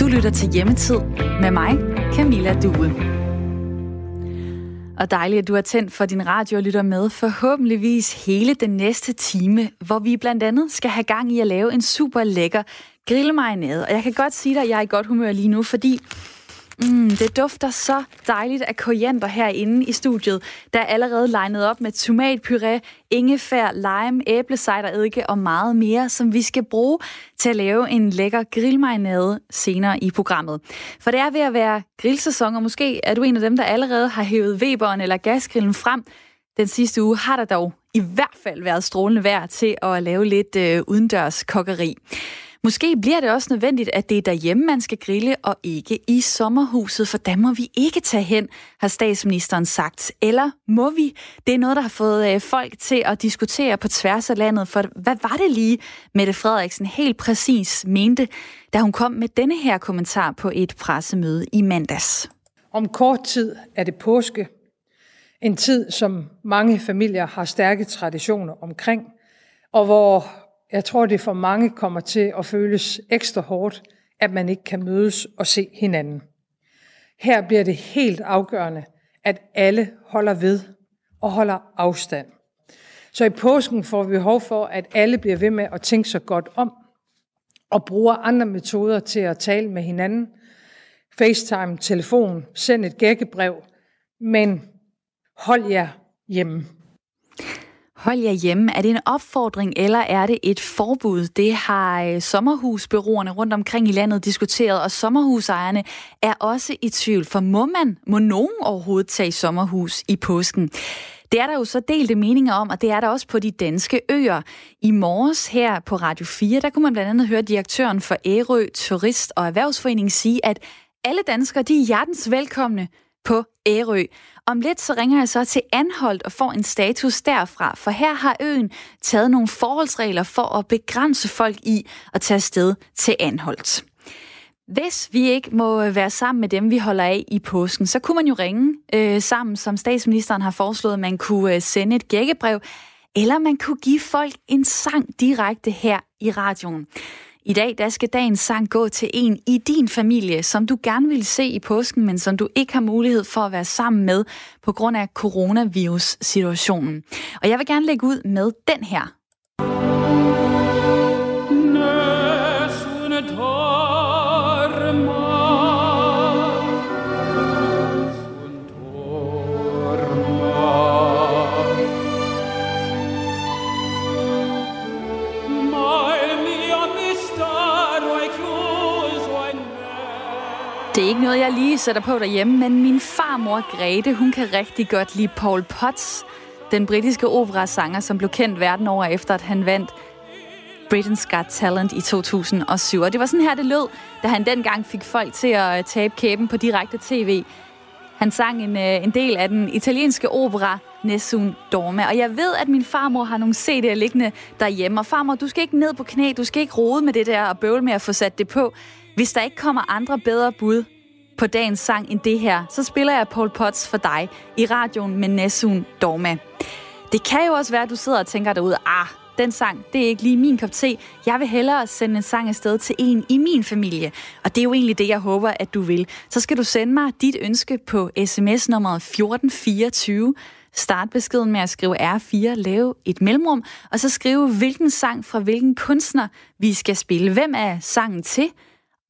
Du lytter til Hjemmetid med mig, Camilla Due. Og dejligt, at du har tændt for din radio og lytter med forhåbentligvis hele den næste time, hvor vi blandt andet skal have gang i at lave en super lækker grillmarinade. Og jeg kan godt sige dig, at jeg er i godt humør lige nu, fordi Mm, det dufter så dejligt af koriander herinde i studiet. Der er allerede legnet op med tomatpuré, ingefær, lime, æblecidereddike og meget mere, som vi skal bruge til at lave en lækker grillmarinade senere i programmet. For det er ved at være grillsæson, og måske er du en af dem, der allerede har hævet Weberen eller gasgrillen frem. Den sidste uge har der dog i hvert fald været strålende vejr til at lave lidt øh, udendørs kokkeri. Måske bliver det også nødvendigt, at det er derhjemme, man skal grille, og ikke i sommerhuset, for der må vi ikke tage hen, har statsministeren sagt. Eller må vi? Det er noget, der har fået øh, folk til at diskutere på tværs af landet, for hvad var det lige, Mette Frederiksen helt præcis mente, da hun kom med denne her kommentar på et pressemøde i mandags? Om kort tid er det påske. En tid, som mange familier har stærke traditioner omkring, og hvor jeg tror, det for mange kommer til at føles ekstra hårdt, at man ikke kan mødes og se hinanden. Her bliver det helt afgørende, at alle holder ved og holder afstand. Så i påsken får vi behov for, at alle bliver ved med at tænke sig godt om og bruger andre metoder til at tale med hinanden. FaceTime, telefon, send et gækkebrev, men hold jer hjemme. Hold jer hjemme. Er det en opfordring, eller er det et forbud? Det har øh, sommerhusbyråerne rundt omkring i landet diskuteret, og sommerhusejerne er også i tvivl, for må man, må nogen overhovedet tage sommerhus i påsken? Det er der jo så delte meninger om, og det er der også på de danske øer. I morges her på Radio 4, der kunne man blandt andet høre direktøren for Ærø Turist- og Erhvervsforening sige, at alle danskere de er hjertens velkomne på Ærø. Om lidt så ringer jeg så til Anholdt og får en status derfra, for her har øen taget nogle forholdsregler for at begrænse folk i at tage afsted til Anholdt. Hvis vi ikke må øh, være sammen med dem, vi holder af i påsken, så kunne man jo ringe øh, sammen, som statsministeren har foreslået, man kunne øh, sende et gækkebrev, eller man kunne give folk en sang direkte her i radioen. I dag der skal dagens sang gå til en i din familie, som du gerne vil se i påsken, men som du ikke har mulighed for at være sammen med på grund af coronavirus-situationen. Og jeg vil gerne lægge ud med den her. Det er ikke noget, jeg lige sætter på derhjemme, men min farmor Grete, hun kan rigtig godt lide Paul Potts, den britiske operasanger, som blev kendt verden over efter, at han vandt Britain's Got Talent i 2007. Og det var sådan her, det lød, da han dengang fik folk til at øh, tabe kæben på direkte tv. Han sang en, øh, en del af den italienske opera Nessun Dorma. Og jeg ved, at min farmor har nogle CD'er liggende derhjemme. Og farmor, du skal ikke ned på knæ, du skal ikke rode med det der og bøvle med at få sat det på. Hvis der ikke kommer andre bedre bud på dagens sang end det her, så spiller jeg Paul Potts for dig i radioen med Nessun Dorma. Det kan jo også være, at du sidder og tænker derude, ah, den sang, det er ikke lige min kop te. Jeg vil hellere sende en sang afsted til en i min familie. Og det er jo egentlig det, jeg håber, at du vil. Så skal du sende mig dit ønske på sms nummeret 1424. Start beskeden med at skrive R4, lave et mellemrum, og så skrive, hvilken sang fra hvilken kunstner vi skal spille. Hvem er sangen til?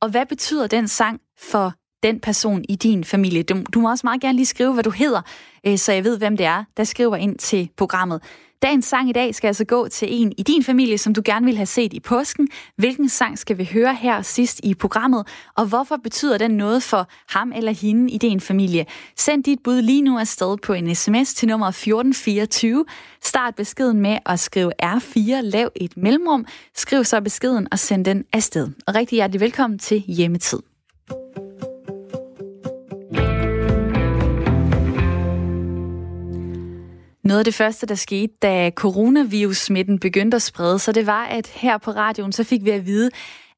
Og hvad betyder den sang for den person i din familie? Du, du må også meget gerne lige skrive, hvad du hedder, øh, så jeg ved, hvem det er, der skriver ind til programmet. Dagens sang i dag skal altså gå til en i din familie, som du gerne vil have set i påsken. Hvilken sang skal vi høre her sidst i programmet, og hvorfor betyder den noget for ham eller hende i din familie? Send dit bud lige nu afsted på en sms til nummer 1424. Start beskeden med at skrive R4, lav et mellemrum, skriv så beskeden og send den afsted. Og rigtig hjertelig velkommen til Hjemmetid. Noget af det første, der skete, da coronavirus-smitten begyndte at sprede sig, det var, at her på radioen, så fik vi at vide,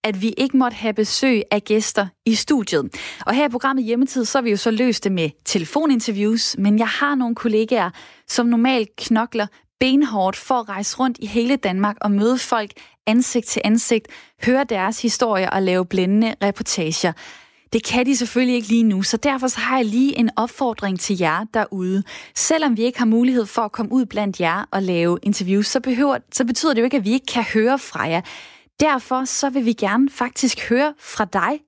at vi ikke måtte have besøg af gæster i studiet. Og her i programmet Hjemmetid, så har vi jo så løst det med telefoninterviews, men jeg har nogle kollegaer, som normalt knokler benhårdt for at rejse rundt i hele Danmark og møde folk ansigt til ansigt, høre deres historier og lave blændende reportager. Det kan de selvfølgelig ikke lige nu, så derfor så har jeg lige en opfordring til jer derude. Selvom vi ikke har mulighed for at komme ud blandt jer og lave interviews, så, behøver, så betyder det jo ikke, at vi ikke kan høre fra jer. Derfor så vil vi gerne faktisk høre fra dig,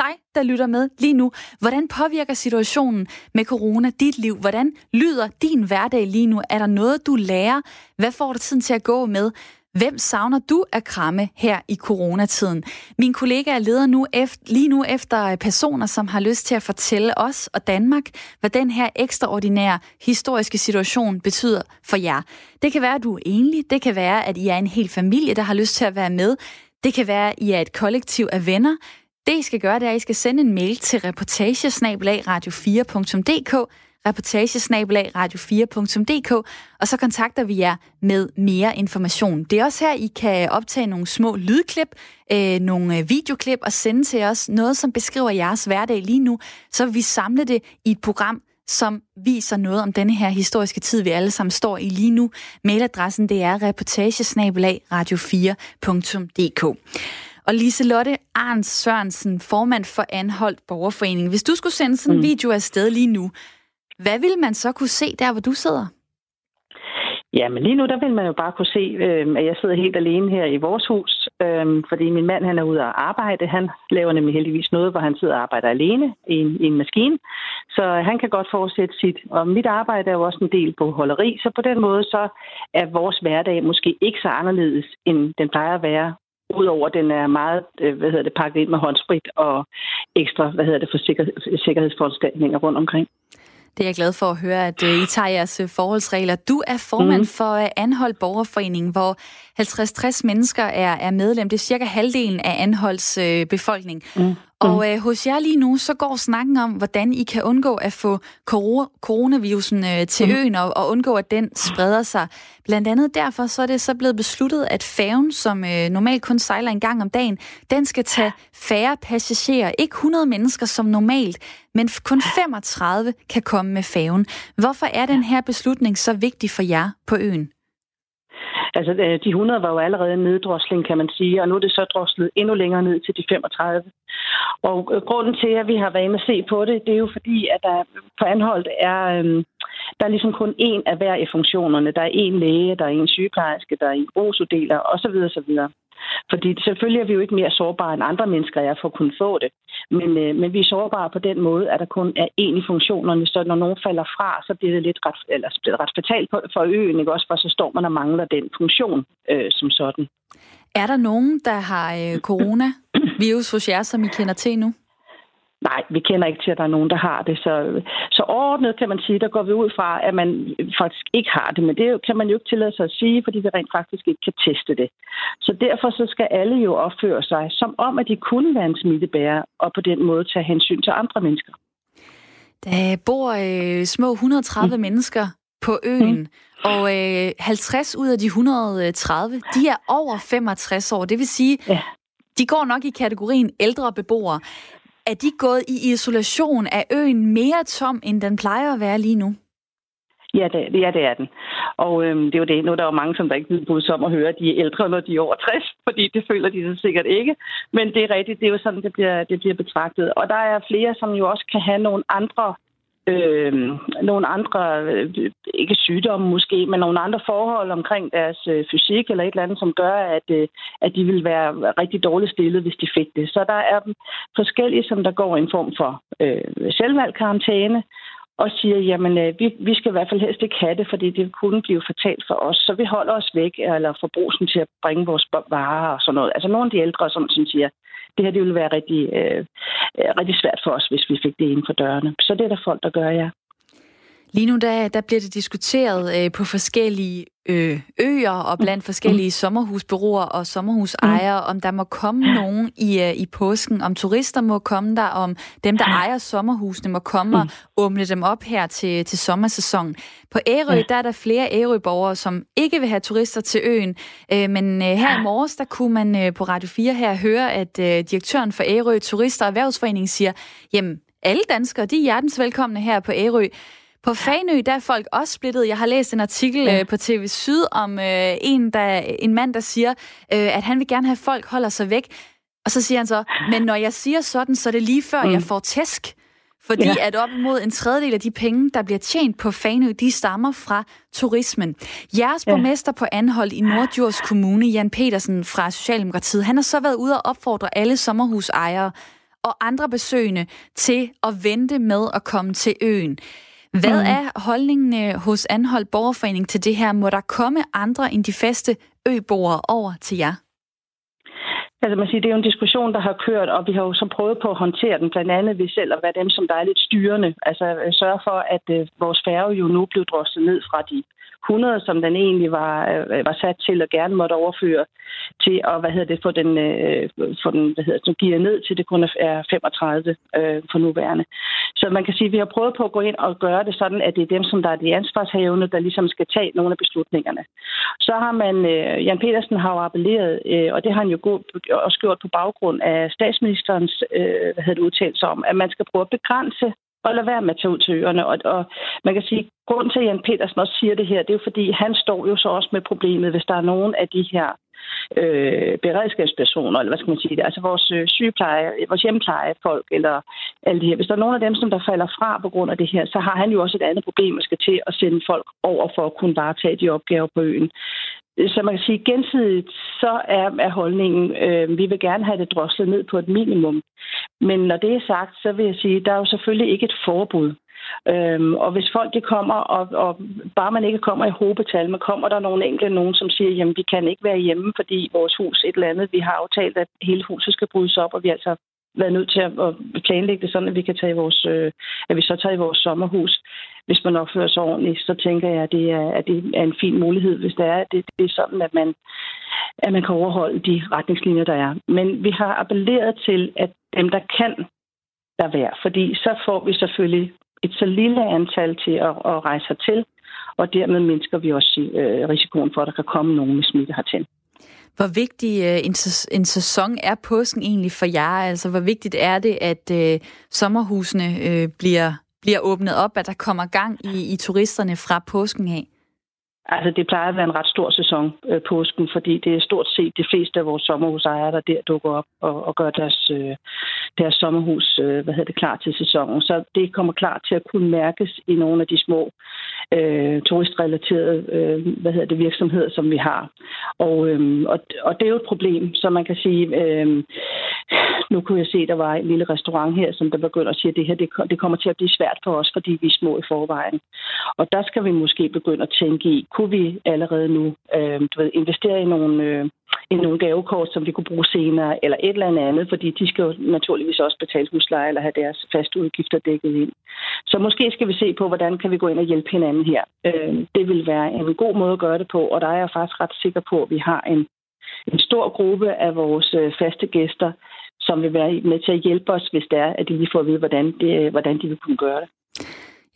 dig, der lytter med lige nu. Hvordan påvirker situationen med corona dit liv? Hvordan lyder din hverdag lige nu? Er der noget, du lærer? Hvad får du tiden til at gå med? Hvem savner du at kramme her i coronatiden? Min kollega er leder nu efter, lige nu efter personer, som har lyst til at fortælle os og Danmark, hvad den her ekstraordinære historiske situation betyder for jer. Det kan være, at du er enlig. Det kan være, at I er en hel familie, der har lyst til at være med. Det kan være, at I er et kollektiv af venner. Det, I skal gøre, det er, at I skal sende en mail til reportagesnabelagradio4.dk reportagesnabelagradio4.dk og så kontakter vi jer med mere information. Det er også her, I kan optage nogle små lydklip, øh, nogle øh, videoklip og sende til os noget, som beskriver jeres hverdag lige nu, så vi samle det i et program, som viser noget om denne her historiske tid, vi alle sammen står i lige nu. Mailadressen det er reportagesnabelagradio4.dk. Og Liselotte Arns Sørensen, formand for Anholdt Borgerforening. Hvis du skulle sende sådan en mm. video afsted lige nu, hvad vil man så kunne se der, hvor du sidder? Ja, men lige nu, der vil man jo bare kunne se, øh, at jeg sidder helt alene her i vores hus, øh, fordi min mand, han er ude at arbejde. Han laver nemlig heldigvis noget, hvor han sidder og arbejder alene i en, i en maskine. Så han kan godt fortsætte sit. Og mit arbejde er jo også en del på holderi, så på den måde, så er vores hverdag måske ikke så anderledes, end den plejer at være Udover at den er meget øh, hvad hedder det, pakket ind med håndsprit og ekstra hvad hedder det, for sikker, sikkerhedsforanstaltninger rundt omkring. Det er jeg glad for at høre, at øh, I tager jeres øh, forholdsregler. Du er formand mm. for Anhold Borgerforening, hvor 50-60 mennesker er, er medlem. Det er cirka halvdelen af Anholds øh, befolkning. Mm. Og øh, hos jer lige nu, så går snakken om, hvordan I kan undgå at få coronavirusen øh, til mm. øen, og, og undgå, at den spreder sig. Blandt andet derfor, så er det så blevet besluttet, at færgen, som øh, normalt kun sejler en gang om dagen, den skal tage færre passagerer. Ikke 100 mennesker som normalt, men kun 35 kan komme med færgen. Hvorfor er den her beslutning så vigtig for jer på øen? Altså, øh, de 100 var jo allerede en neddrosling, kan man sige, og nu er det så droslet endnu længere ned til de 35. Og øh, grunden til, at vi har været inde og se på det, det er jo fordi, at der på anholdt er, øhm, der er ligesom kun én af hver i funktionerne. Der er én læge, der er én sygeplejerske, der er én brugsuddeler osv. osv. Fordi selvfølgelig er vi jo ikke mere sårbare end andre mennesker er for at kunne få det. Men, øh, men vi er sårbare på den måde, at der kun er én i funktionerne, så når nogen falder fra, så bliver det lidt ret, eller bliver det ret fatalt for øen, ikke? også for så står man og mangler den funktion øh, som sådan. Er der nogen, der har øh, coronavirus hos jer, som I kender til nu? Nej, vi kender ikke til, at der er nogen, der har det. Så, så overordnet kan man sige, der går vi ud fra, at man faktisk ikke har det. Men det kan man jo ikke tillade sig at sige, fordi vi rent faktisk ikke kan teste det. Så derfor så skal alle jo opføre sig, som om, at de kunne være en smittebærer, og på den måde tage hensyn til andre mennesker. Der bor øh, små 130 mm. mennesker på øen, mm. og øh, 50 ud af de 130, de er over 65 år. Det vil sige, ja. de går nok i kategorien ældre beboere. Er de gået i isolation? Er øen mere tom, end den plejer at være lige nu? Ja, det, ja, det er den. Og øhm, det er jo det. Nu er der jo mange, som der ikke vil bryde om at høre, at de er ældre, når de er over 60, fordi det føler de så sikkert ikke. Men det er rigtigt, det er jo sådan, det bliver, det bliver betragtet. Og der er flere, som jo også kan have nogle andre øh, nogle andre, øh, ikke sygdomme måske, men nogle andre forhold omkring deres øh, fysik eller et eller andet, som gør, at, øh, at de vil være rigtig dårligt stillet, hvis de fik det. Så der er forskellige, som der går en form for øh, selvvalgt karantæne, og siger, jamen øh, vi, vi skal i hvert fald helst ikke have det, fordi det kunne blive fortalt for os. Så vi holder os væk, eller får brusen til at bringe vores varer og sådan noget. Altså nogle af de ældre, som, som siger, det her det ville være rigtig, øh, øh, rigtig svært for os, hvis vi fik det inden for dørene. Så det er der folk, der gør, ja. Lige nu der, der bliver det diskuteret øh, på forskellige øh, øer og blandt forskellige sommerhusbureauer og sommerhusejere, mm. om der må komme nogen i, øh, i påsken, om turister må komme der, om dem, der ejer sommerhusene, må komme og åbne dem op her til, til sommersæsonen. På Ærø, der er der flere Ærø-borgere, som ikke vil have turister til øen, øh, men øh, her i morges, der kunne man øh, på Radio 4 her høre, at øh, direktøren for Ærø Turister og Erhvervsforening siger, jamen, alle danskere, de er hjertens velkomne her på Ærø. På Fanø, der er folk også splittet. Jeg har læst en artikel ja. øh, på TV Syd om øh, en, der, en mand, der siger, øh, at han vil gerne have, at folk holder sig væk. Og så siger han så, men når jeg siger sådan, så er det lige før, mm. jeg får tæsk. Fordi ja. at op imod en tredjedel af de penge, der bliver tjent på Fanø, de stammer fra turismen. Jeres ja. borgmester på Anhold i Nordjurs Kommune, Jan Petersen fra Socialdemokratiet, han har så været ude og opfordre alle sommerhusejere og andre besøgende til at vente med at komme til øen. Hvad mm. er holdningen øh, hos Anhold Borgerforening til det her? Må der komme andre end de faste øboere over til jer? Altså man siger, det er jo en diskussion, der har kørt, og vi har jo så prøvet på at håndtere den, blandt andet ved selv at være dem, som der er lidt styrende. Altså sørge for, at øh, vores færge jo nu blev drosset ned fra de 100, som den egentlig var, øh, var sat til og gerne måtte overføre til at hvad hedder det, få den, øh, få den hvad hedder det, gear ned til det kun er 35 øh, for nuværende. Så man kan sige, at vi har prøvet på at gå ind og gøre det sådan, at det er dem, som der er de ansvarshavende, der ligesom skal tage nogle af beslutningerne. Så har man, øh, Jan Petersen har jo appelleret, øh, og det har han jo også gjort på baggrund af statsministerens øh, hvad hedder det, udtalelse om, at man skal prøve at begrænse og lade være med at tage ud til øerne. Og, og man kan sige, grund til, at Jan Petersen også siger det her, det er jo fordi, han står jo så også med problemet, hvis der er nogen af de her øh, beredskabspersoner, eller hvad skal man sige det, altså vores øh, sygepleje, vores hjemplejefolk, eller alle de her. Hvis der er nogen af dem, som der falder fra på grund af det her, så har han jo også et andet problem, at skal til at sende folk over for at kunne varetage de opgaver på øen. Så man kan sige, gensidigt, så er, er holdningen, øh, vi vil gerne have det droslet ned på et minimum. Men når det er sagt, så vil jeg sige, der er jo selvfølgelig ikke et forbud. Øhm, og hvis folk de kommer, og, og bare man ikke kommer i hobetal, men kommer der nogle enkelte nogen, som siger, jamen vi kan ikke være hjemme, fordi vores hus et eller andet, vi har aftalt, at hele huset skal brydes op, og vi altså været nødt til at planlægge det sådan, at vi kan tage vores, øh, at vi så tager i vores sommerhus. Hvis man opfører sig ordentligt, så tænker jeg, at det er, at det er en fin mulighed, hvis det er, det, det er sådan, at man, at man kan overholde de retningslinjer, der er. Men vi har appelleret til, at dem, der kan, der være, fordi så får vi selvfølgelig et så lille antal til at, at rejse hertil, og dermed mindsker vi også øh, risikoen for, at der kan komme nogen med smitte hertil. Hvor vigtig øh, en, en sæson er påsken egentlig for jer? Altså, hvor vigtigt er det, at øh, sommerhusene øh, bliver, bliver åbnet op, at der kommer gang i, i turisterne fra påsken af? Altså, det plejer at være en ret stor sæson, øh, påsken, fordi det er stort set de fleste af vores sommerhusejere, der der dukker op og, og gør deres, øh, deres sommerhus øh, hvad hedder det, klar til sæsonen. Så det kommer klar til at kunne mærkes i nogle af de små øh, turistrelaterede øh, hvad hedder det, virksomheder, som vi har. Og, øh, og, og det er jo et problem, så man kan sige, øh, nu kunne jeg se, der var en lille restaurant her, som der begynder at sige, at det her det, det kommer til at blive svært for os, fordi vi er små i forvejen. Og der skal vi måske begynde at tænke i, kunne vi allerede nu øh, du ved, investere i nogle, øh, nogle gavekort, som vi kunne bruge senere, eller et eller andet, fordi de skal jo naturligvis også betale husleje eller have deres faste udgifter dækket ind. Så måske skal vi se på, hvordan kan vi gå ind og hjælpe hinanden her. Øh, det vil være en god måde at gøre det på, og der er jeg faktisk ret sikker på, at vi har en, en stor gruppe af vores øh, faste gæster, som vil være med til at hjælpe os, hvis det er, at de lige får at vide, hvordan, det, øh, hvordan de vil kunne gøre det.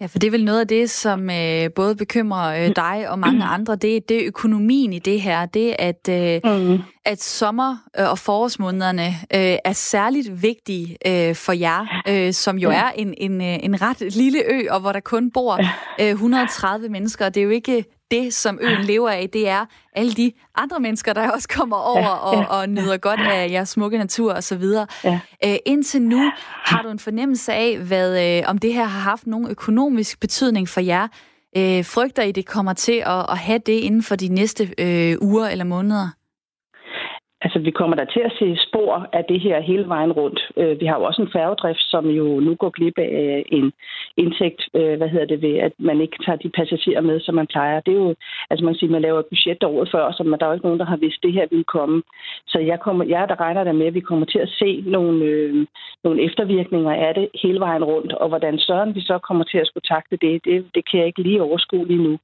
Ja, for det er vel noget af det, som øh, både bekymrer øh, dig og mange andre. Det, det er økonomien i det her. Det at, øh, mm. at sommer- øh, og forårsmånederne øh, er særligt vigtige øh, for jer, øh, som jo ja. er en, en, øh, en ret lille ø, og hvor der kun bor øh, 130 mennesker. Det er jo ikke det, som øen lever af, det er alle de andre mennesker, der også kommer over og, ja, og nyder godt af jeres smukke natur osv. Ja. Øh, indtil nu har du en fornemmelse af, hvad, øh, om det her har haft nogen økonomisk betydning for jer. Øh, frygter I, det kommer til at, at have det inden for de næste øh, uger eller måneder? Altså, vi kommer der til at se spor af det her hele vejen rundt. Øh, vi har jo også en færgedrift, som jo nu går glip af øh, en indtægt, øh, hvad hedder det, ved at man ikke tager de passagerer med, som man plejer. Det er jo, altså man siger, man laver et budget året før, så der er jo ikke nogen, der har vidst, at det her ville komme. Så jeg, kommer, jeg der regner der med, at vi kommer til at se nogle, øh, nogle eftervirkninger af det hele vejen rundt, og hvordan søren vi så kommer til at skulle takte det, det, det kan jeg ikke lige overskue lige nu.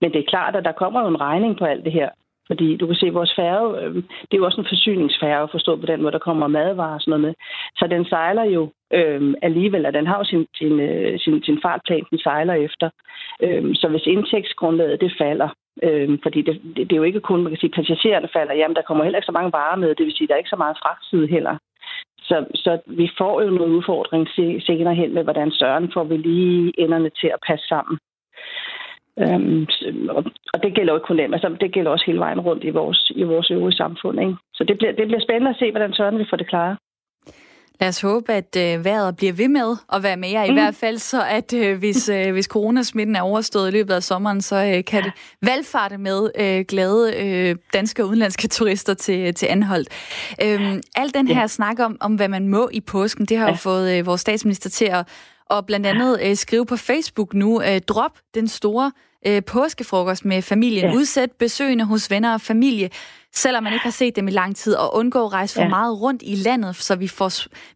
Men det er klart, at der kommer jo en regning på alt det her. Fordi du kan se, at vores færge, øh, det er jo også en forsyningsfærge, forstået på den måde, der kommer madvarer og sådan noget med. Så den sejler jo øh, alligevel, og den har jo sin, sin, øh, sin, sin fartplan, den sejler efter. Øh, så hvis indtægtsgrundlaget det falder, øh, fordi det, det, det, er jo ikke kun, man kan sige, passagererne falder, jamen der kommer heller ikke så mange varer med, det vil sige, der er ikke så meget fragtside heller. Så, så vi får jo noget udfordring senere hen med, hvordan Søren får vi lige enderne til at passe sammen. Øhm, og det gælder jo ikke kun dem, altså det gælder også hele vejen rundt i vores, i vores øvrige samfund. Ikke? Så det bliver, det bliver spændende at se, hvordan Søren vil få det klare. Lad os håbe, at øh, vejret bliver ved med at være med jer. I mm. hvert fald så, at øh, hvis, øh, hvis coronasmitten er overstået i løbet af sommeren, så øh, kan det valgfarte med øh, glade øh, danske og udenlandske turister til, til Anholdt. Øhm, al den her ja. snak om, om, hvad man må i påsken, det har ja. jo fået øh, vores statsminister til at og blandt andet øh, skrive på Facebook nu, øh, drop den store øh, påskefrokost med familien, ja. udsæt besøgende hos venner og familie, selvom man ikke har set dem i lang tid, og undgå at rejse for ja. meget rundt i landet, så vi, får,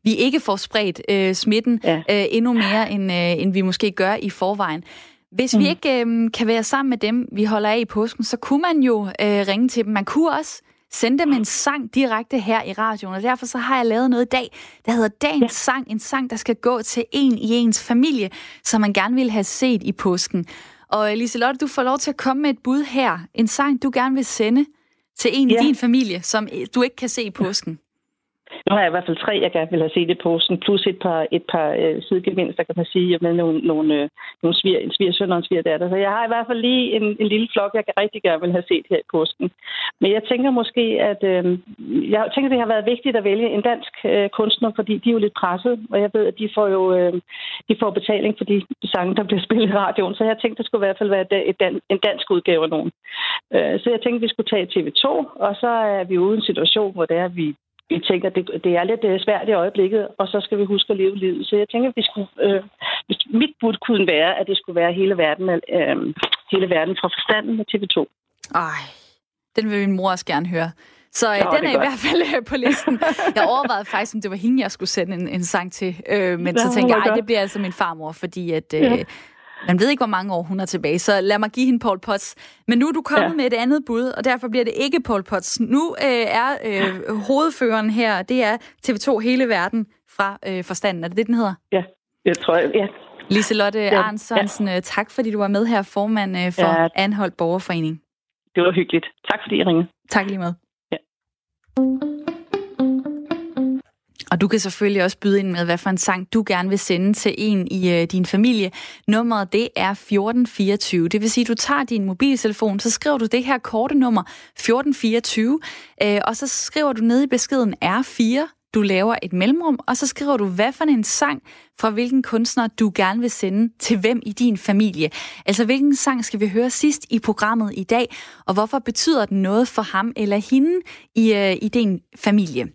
vi ikke får spredt øh, smitten ja. øh, endnu mere, end, øh, end vi måske gør i forvejen. Hvis mm. vi ikke øh, kan være sammen med dem, vi holder af i påsken, så kunne man jo øh, ringe til dem. Man kunne også sende dem en sang direkte her i radioen, og derfor så har jeg lavet noget i dag, der hedder Dagens ja. Sang. En sang, der skal gå til en i ens familie, som man gerne vil have set i påsken. Og Liselotte, du får lov til at komme med et bud her. En sang, du gerne vil sende til en ja. i din familie, som du ikke kan se i påsken. Nu har jeg i hvert fald tre, jeg gerne vil have set i posten, plus et par, et par øh, sidegevinster, kan man sige, med nogle, nogle, øh, nogle svir, en svigersøn og en svigerdatter. Så jeg har i hvert fald lige en, en lille flok, jeg rigtig gerne vil have set her i posten. Men jeg tænker måske, at øh, jeg tænker, det har været vigtigt at vælge en dansk øh, kunstner, fordi de er jo lidt presset, og jeg ved, at de får jo øh, de får betaling for de sange, der bliver spillet i radioen. Så jeg tænkte, det skulle i hvert fald være et, et, en dansk udgave af nogen. Øh, så jeg tænkte, vi skulle tage TV2, og så er vi ude i en situation, hvor det er, at vi vi tænker, det, det er lidt øh, svært i øjeblikket, og så skal vi huske at leve livet. Så jeg tænker, at vi skulle, øh, mit bud kunne være, at det skulle være hele verden, øh, hele verden fra forstanden med TV2. Ej, den vil min mor også gerne høre. Så øh, Nå, den er, er i hvert fald øh, på listen. Jeg overvejede faktisk, om det var hende, jeg skulle sende en, en sang til. Øh, men så tænkte jeg, det bliver altså min farmor, fordi at, øh, ja. Man ved ikke, hvor mange år hun er tilbage, så lad mig give hende Paul Potts. Men nu er du kommet ja. med et andet bud, og derfor bliver det ikke Paul Potts. Nu øh, er øh, hovedføreren her, det er TV2 Hele Verden fra øh, Forstanden. Er det det, den hedder? Ja, jeg tror jeg, ja. Liselotte ja. Sørensen, ja. tak fordi du var med her, formand øh, for ja. Anholdt Borgerforening. Det var hyggeligt. Tak fordi I ringede. Tak lige med. Ja. Og du kan selvfølgelig også byde ind med, hvad for en sang du gerne vil sende til en i øh, din familie. Nummeret det er 1424. Det vil sige, at du tager din mobiltelefon, så skriver du det her korte nummer 1424, øh, og så skriver du ned i beskeden R4, du laver et mellemrum, og så skriver du, hvad for en sang fra hvilken kunstner du gerne vil sende til hvem i din familie. Altså, hvilken sang skal vi høre sidst i programmet i dag, og hvorfor betyder den noget for ham eller hende i, øh, i din familie?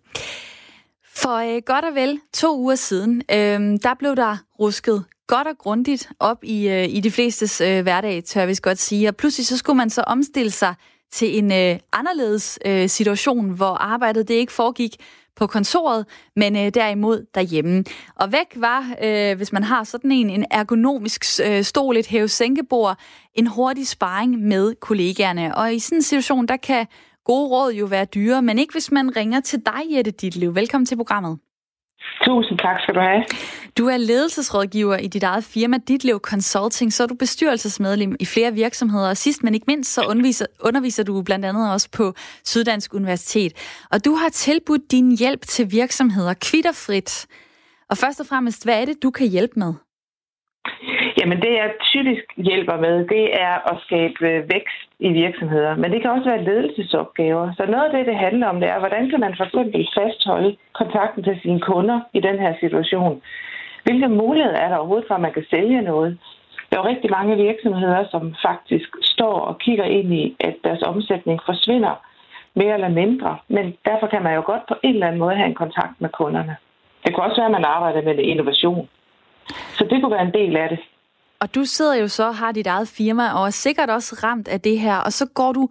For øh, godt og vel to uger siden, øh, der blev der rusket godt og grundigt op i, øh, i de flestes øh, hverdag, tør vi godt sige. Og pludselig så skulle man så omstille sig til en øh, anderledes øh, situation, hvor arbejdet det ikke foregik på kontoret, men øh, derimod derhjemme. Og væk var, øh, hvis man har sådan en, en ergonomisk øh, stol, et hæve-sænkebord, en hurtig sparring med kollegaerne. Og i sådan en situation, der kan gode råd jo være dyre, men ikke hvis man ringer til dig, Jette Ditlev. Velkommen til programmet. Tusind tak skal du have. Du er ledelsesrådgiver i dit eget firma Ditlev Consulting, så er du bestyrelsesmedlem i flere virksomheder, og sidst men ikke mindst, så underviser, underviser du blandt andet også på Syddansk Universitet. Og du har tilbudt din hjælp til virksomheder kvitterfrit. Og først og fremmest, hvad er det, du kan hjælpe med? Jamen det, jeg typisk hjælper med, det er at skabe øh, vækst i virksomheder. Men det kan også være ledelsesopgaver. Så noget af det, det handler om, det er, hvordan kan man for eksempel fastholde kontakten til sine kunder i den her situation? Hvilke muligheder er der overhovedet for, at man kan sælge noget? Der er jo rigtig mange virksomheder, som faktisk står og kigger ind i, at deres omsætning forsvinder mere eller mindre. Men derfor kan man jo godt på en eller anden måde have en kontakt med kunderne. Det kunne også være, at man arbejder med innovation. Så det kunne være en del af det. Og du sidder jo så har dit eget firma, og er sikkert også ramt af det her, og så går du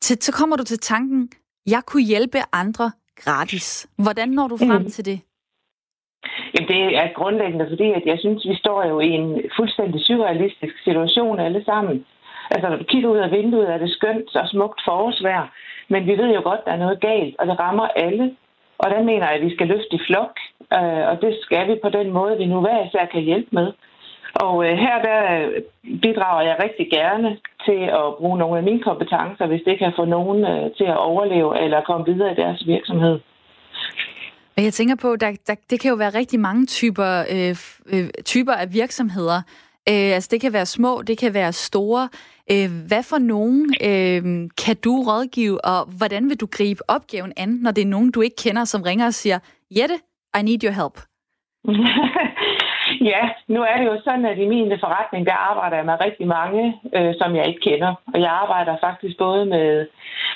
til, så kommer du til tanken, jeg kunne hjælpe andre gratis. Hvordan når du frem mm. til det? Jamen, det er grundlæggende, fordi at jeg synes, vi står jo i en fuldstændig surrealistisk situation alle sammen. Altså, når du kigger ud af vinduet, er det skønt og smukt forårsvejr, men vi ved jo godt, der er noget galt, og det rammer alle. Og der mener jeg, at vi skal løfte i flok, øh, og det skal vi på den måde, vi nu hver især kan hjælpe med. Og øh, her der bidrager jeg rigtig gerne til at bruge nogle af mine kompetencer, hvis det kan få nogen øh, til at overleve eller komme videre i deres virksomhed. Og jeg tænker på, der, der, det kan jo være rigtig mange typer, øh, øh, typer af virksomheder. Øh, altså det kan være små, det kan være store. Øh, hvad for nogen øh, kan du rådgive, og hvordan vil du gribe opgaven an, når det er nogen, du ikke kender, som ringer og siger, Jette, I need your help? ja, nu er det jo sådan, at i min forretning, der arbejder jeg med rigtig mange, øh, som jeg ikke kender. Og jeg arbejder faktisk både med,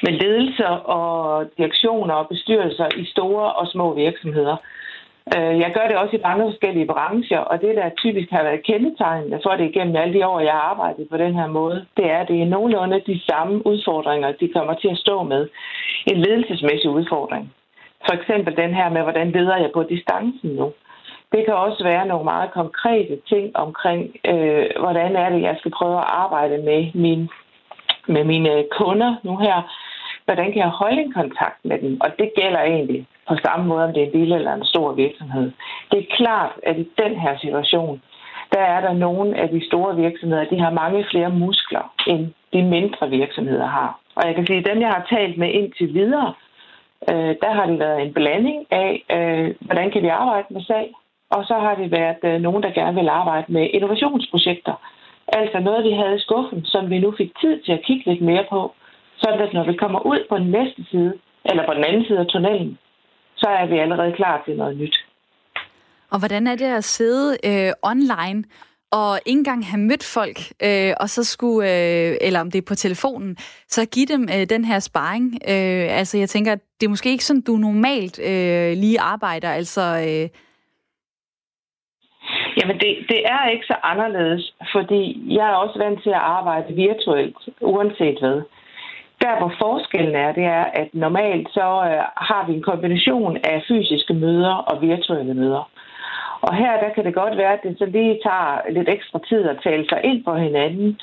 med ledelser og direktioner og bestyrelser i store og små virksomheder. Øh, jeg gør det også i mange forskellige brancher, og det, der typisk har været kendetegnende for det igennem alle de år, jeg har arbejdet på den her måde, det er, at det er nogenlunde de samme udfordringer, de kommer til at stå med. En ledelsesmæssig udfordring. For eksempel den her med, hvordan leder jeg på distancen nu? Det kan også være nogle meget konkrete ting omkring, øh, hvordan er det, jeg skal prøve at arbejde med, min, med mine kunder nu her. Hvordan kan jeg holde en kontakt med dem? Og det gælder egentlig på samme måde, om det er en lille eller en stor virksomhed. Det er klart, at i den her situation, der er der nogle af de store virksomheder, de har mange flere muskler, end de mindre virksomheder har. Og jeg kan sige, at dem, jeg har talt med indtil videre, øh, der har det været en blanding af, øh, hvordan kan vi arbejde med salg, og så har det været øh, nogen, der gerne vil arbejde med innovationsprojekter. Altså noget, vi havde i skuffen, som vi nu fik tid til at kigge lidt mere på, så at når vi kommer ud på den næste side, eller på den anden side af tunnelen, så er vi allerede klar til noget nyt. Og hvordan er det at sidde øh, online og ikke engang have mødt folk, øh, og så skulle, øh, eller om det er på telefonen, så give dem øh, den her sparring. Øh, altså jeg tænker, det er måske ikke sådan, du normalt øh, lige arbejder, altså... Øh... Jamen det, det er ikke så anderledes, fordi jeg er også vant til at arbejde virtuelt, uanset hvad. Der, hvor forskellen er, det er, at normalt så øh, har vi en kombination af fysiske møder og virtuelle møder. Og her der kan det godt være, at det så lige tager lidt ekstra tid at tale sig ind på hinanden.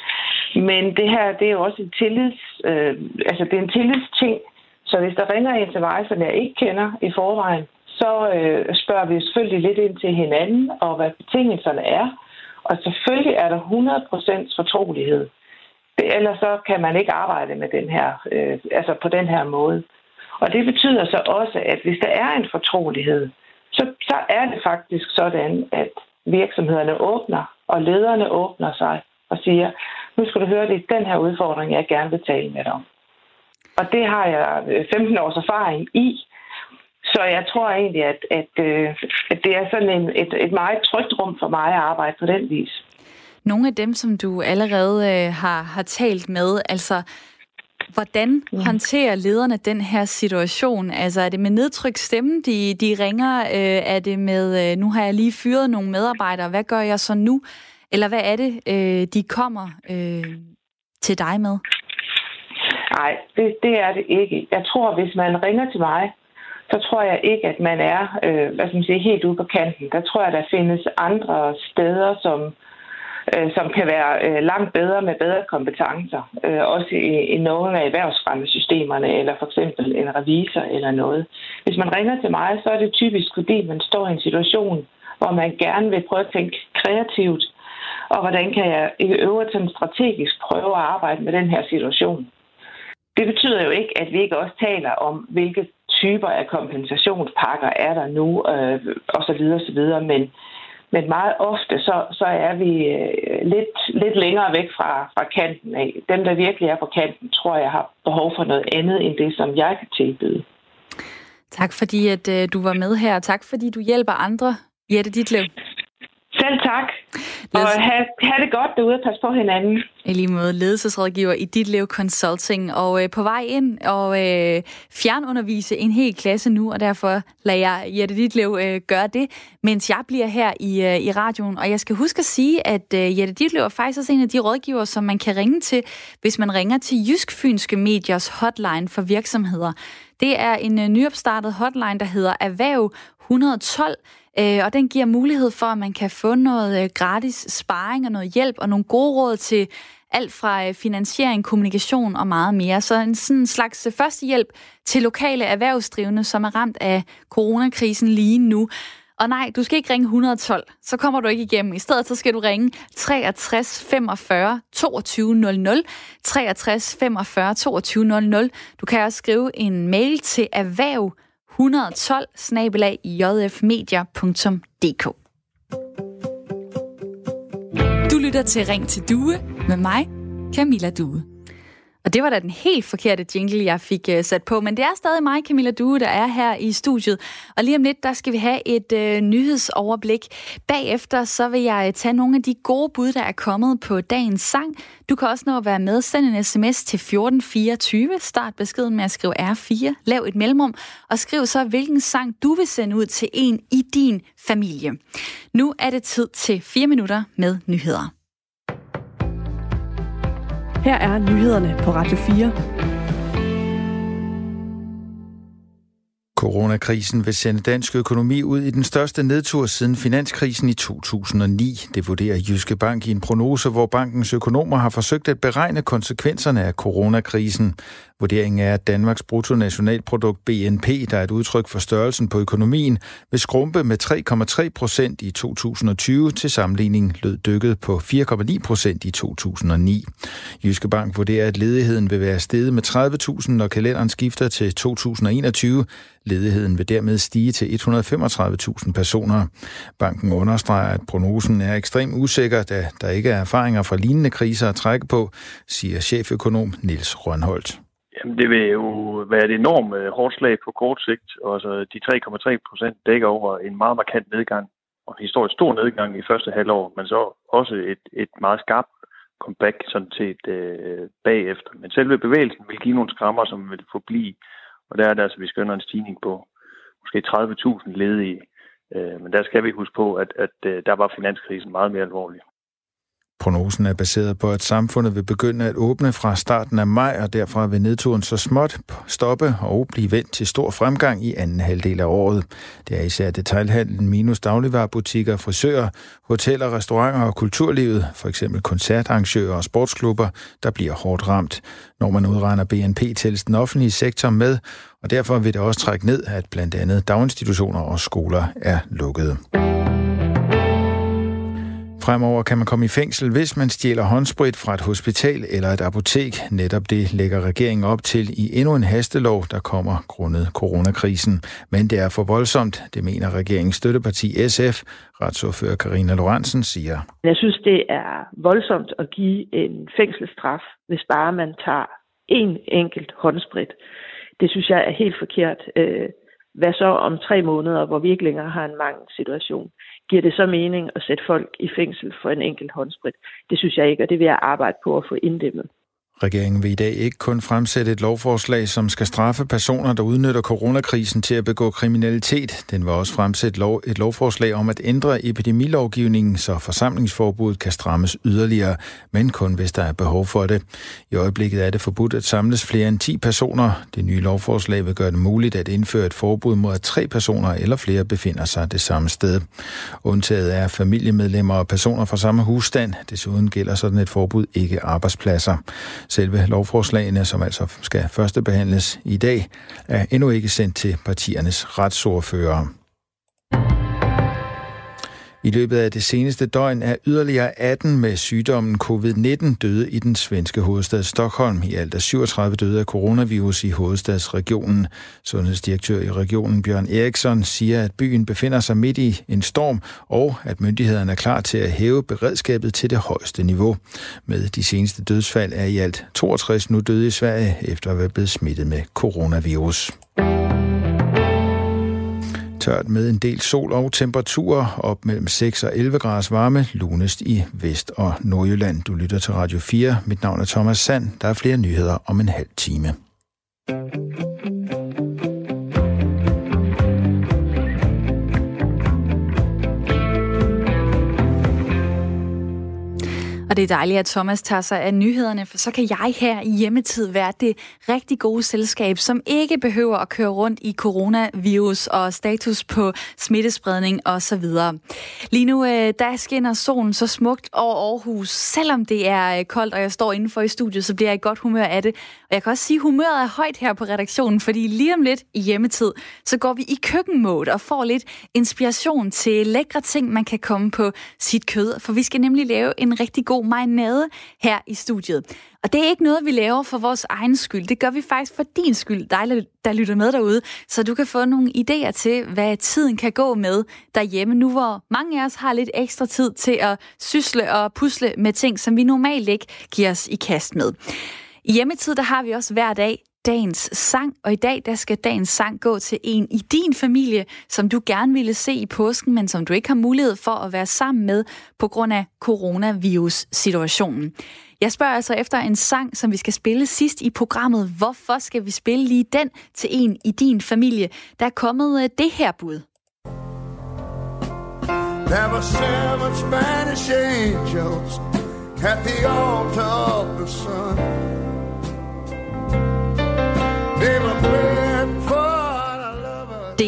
Men det her, det er jo også en tillids, øh, altså det er en tillidsting. Så hvis der ringer en til mig, som jeg ikke kender i forvejen, så øh, spørger vi selvfølgelig lidt ind til hinanden, og hvad betingelserne er. Og selvfølgelig er der 100% fortrolighed. Ellers så kan man ikke arbejde med den her, øh, altså på den her måde. Og det betyder så også, at hvis der er en fortrolighed, så, så er det faktisk sådan, at virksomhederne åbner, og lederne åbner sig og siger, nu skal du høre, det er den her udfordring, jeg gerne vil tale med dig om. Og det har jeg øh, 15 års erfaring i. Så jeg tror egentlig, at, at, øh, at det er sådan en, et, et meget trygt rum for mig at arbejde på den vis. Nogle af dem, som du allerede øh, har, har talt med, altså Hvordan håndterer lederne den her situation? Altså er det med nedtryk stemme, de, de ringer? Øh, er det med, øh, nu har jeg lige fyret nogle medarbejdere, hvad gør jeg så nu? Eller hvad er det, øh, de kommer øh, til dig med? Nej, det, det er det ikke. Jeg tror, hvis man ringer til mig, så tror jeg ikke, at man er øh, hvad skal man sige, helt ude på kanten. Der tror jeg, der findes andre steder, som øh, som kan være øh, langt bedre med bedre kompetencer. Øh, også i, i nogle af erhvervsfremmesystemerne, eller for eksempel en revisor eller noget. Hvis man ringer til mig, så er det typisk, fordi man står i en situation, hvor man gerne vil prøve at tænke kreativt, og hvordan kan jeg i øvrigt sådan strategisk prøve at arbejde med den her situation. Det betyder jo ikke, at vi ikke også taler om, hvilke typer af kompensationspakker er der nu, øh, så videre, Men, men meget ofte, så, så er vi øh, lidt, lidt længere væk fra, fra kanten af. Dem, der virkelig er på kanten, tror jeg har behov for noget andet end det, som jeg kan tilbyde. Tak fordi, at øh, du var med her. Tak fordi, du hjælper andre. Jette Ditlev. Selv tak. Og have, have det godt derude og passe på hinanden. I lige måde ledelsesrådgiver i dit liv Consulting. Og øh, på vej ind og øh, fjernundervise en hel klasse nu, og derfor lader jeg Jette Ditlev øh, gøre det, mens jeg bliver her i, øh, i radioen. Og jeg skal huske at sige, at øh, Jette Ditlev er faktisk også en af de rådgiver, som man kan ringe til, hvis man ringer til Jysk Fynske Mediers hotline for virksomheder. Det er en øh, nyopstartet hotline, der hedder Erhverv 112, øh, og den giver mulighed for, at man kan få noget øh, gratis sparring og noget hjælp og nogle gode råd til alt fra øh, finansiering, kommunikation og meget mere. Så en sådan slags øh, førstehjælp til lokale erhvervsdrivende, som er ramt af coronakrisen lige nu. Og nej, du skal ikke ringe 112, så kommer du ikke igennem. I stedet så skal du ringe 63 45 22 00, 63 45 22 00. Du kan også skrive en mail til erhverv 112 jfmedia.dk. Du lytter til Ring til Due med mig, Camilla Due. Og det var da den helt forkerte jingle, jeg fik uh, sat på. Men det er stadig mig, Camilla Due, der er her i studiet. Og lige om lidt, der skal vi have et uh, nyhedsoverblik. Bagefter, så vil jeg øh, tage nogle af de gode bud, der er kommet på dagens sang. Du kan også nå at være med. Send en sms til 1424. Start beskeden med at skrive R4. Lav et mellemrum. Og skriv så, hvilken sang du vil sende ud til en i din familie. Nu er det tid til 4 minutter med nyheder. Her er nyhederne på Radio 4. Coronakrisen vil sende dansk økonomi ud i den største nedtur siden finanskrisen i 2009. Det vurderer Jyske Bank i en prognose, hvor bankens økonomer har forsøgt at beregne konsekvenserne af coronakrisen. Vurderingen er, at Danmarks bruttonationalprodukt BNP, der er et udtryk for størrelsen på økonomien, vil skrumpe med 3,3 procent i 2020. Til sammenligning lød dykket på 4,9 procent i 2009. Jyske Bank vurderer, at ledigheden vil være steget med 30.000, når kalenderen skifter til 2021. Ledigheden vil dermed stige til 135.000 personer. Banken understreger, at prognosen er ekstremt usikker, da der ikke er erfaringer fra lignende kriser at trække på, siger cheføkonom Nils Rønholdt. Jamen, det vil jo være et enormt øh, hårdt slag på kort sigt. Altså, de 3,3 procent dækker over en meget markant nedgang, og en historisk stor nedgang i første halvår, men så også et, et meget skarpt comeback sådan set øh, bagefter. Men selve bevægelsen vil give nogle skrammer, som vil forblive, og der er det altså, vi skønner en stigning på måske 30.000 ledige. Øh, men der skal vi huske på, at, at øh, der var finanskrisen meget mere alvorlig. Prognosen er baseret på, at samfundet vil begynde at åbne fra starten af maj, og derfra vil nedturen så småt stoppe og blive vendt til stor fremgang i anden halvdel af året. Det er især detailhandlen minus dagligvarerbutikker, frisører, hoteller, restauranter og kulturlivet, for eksempel koncertarrangører og sportsklubber, der bliver hårdt ramt. Når man udregner BNP til den offentlige sektor med, og derfor vil det også trække ned, at blandt andet daginstitutioner og skoler er lukkede. Fremover kan man komme i fængsel, hvis man stjæler håndsprit fra et hospital eller et apotek. Netop det lægger regeringen op til i endnu en hastelov, der kommer grundet coronakrisen. Men det er for voldsomt, det mener regeringens støtteparti SF. Retsordfører Karina Lorentzen siger. Jeg synes, det er voldsomt at give en fængselsstraf, hvis bare man tager en enkelt håndsprit. Det synes jeg er helt forkert. Øh, hvad så om tre måneder, hvor vi ikke længere har en situation? Giver det så mening at sætte folk i fængsel for en enkelt håndsprit? Det synes jeg ikke, og det vil jeg arbejde på at få inddæmmet. Regeringen vil i dag ikke kun fremsætte et lovforslag, som skal straffe personer, der udnytter coronakrisen til at begå kriminalitet. Den vil også fremsætte lov, et lovforslag om at ændre epidemilovgivningen, så forsamlingsforbuddet kan strammes yderligere, men kun hvis der er behov for det. I øjeblikket er det forbudt at samles flere end 10 personer. Det nye lovforslag vil gøre det muligt at indføre et forbud mod, at tre personer eller flere befinder sig det samme sted. Undtaget er familiemedlemmer og personer fra samme husstand. Desuden gælder sådan et forbud ikke arbejdspladser. Selve lovforslagene, som altså skal førstebehandles i dag, er endnu ikke sendt til partiernes retsordfører. I løbet af det seneste døgn er yderligere 18 med sygdommen covid-19 døde i den svenske hovedstad Stockholm. I alt er 37 døde af coronavirus i hovedstadsregionen. Sundhedsdirektør i regionen Bjørn Eriksson siger, at byen befinder sig midt i en storm, og at myndighederne er klar til at hæve beredskabet til det højeste niveau. Med de seneste dødsfald er i alt 62 nu døde i Sverige efter at være blevet smittet med coronavirus. Tørt med en del sol og temperaturer op mellem 6 og 11 grader varme, lunest i Vest- og Nordjylland. Du lytter til Radio 4. Mit navn er Thomas Sand. Der er flere nyheder om en halv time. Og det er dejligt, at Thomas tager sig af nyhederne, for så kan jeg her i hjemmetid være det rigtig gode selskab, som ikke behøver at køre rundt i coronavirus og status på smittespredning osv. Lige nu, øh, der skinner solen så smukt over Aarhus. Selvom det er øh, koldt, og jeg står indenfor i studiet, så bliver jeg i godt humør af det. Og jeg kan også sige, at humøret er højt her på redaktionen, fordi lige om lidt i hjemmetid, så går vi i køkkenmode og får lidt inspiration til lækre ting, man kan komme på sit kød. For vi skal nemlig lave en rigtig god marinade her i studiet. Og det er ikke noget, vi laver for vores egen skyld. Det gør vi faktisk for din skyld, dig der lytter med derude, så du kan få nogle idéer til, hvad tiden kan gå med derhjemme, nu hvor mange af os har lidt ekstra tid til at sysle og pusle med ting, som vi normalt ikke giver os i kast med. I hjemmetid, der har vi også hver dag dagens sang, og i dag der skal dagens sang gå til en i din familie, som du gerne ville se i påsken, men som du ikke har mulighed for at være sammen med på grund af coronavirus-situationen. Jeg spørger altså efter en sang, som vi skal spille sidst i programmet. Hvorfor skal vi spille lige den til en i din familie? Der er kommet øh, det her bud. There were seven Spanish angels at the altar of the sun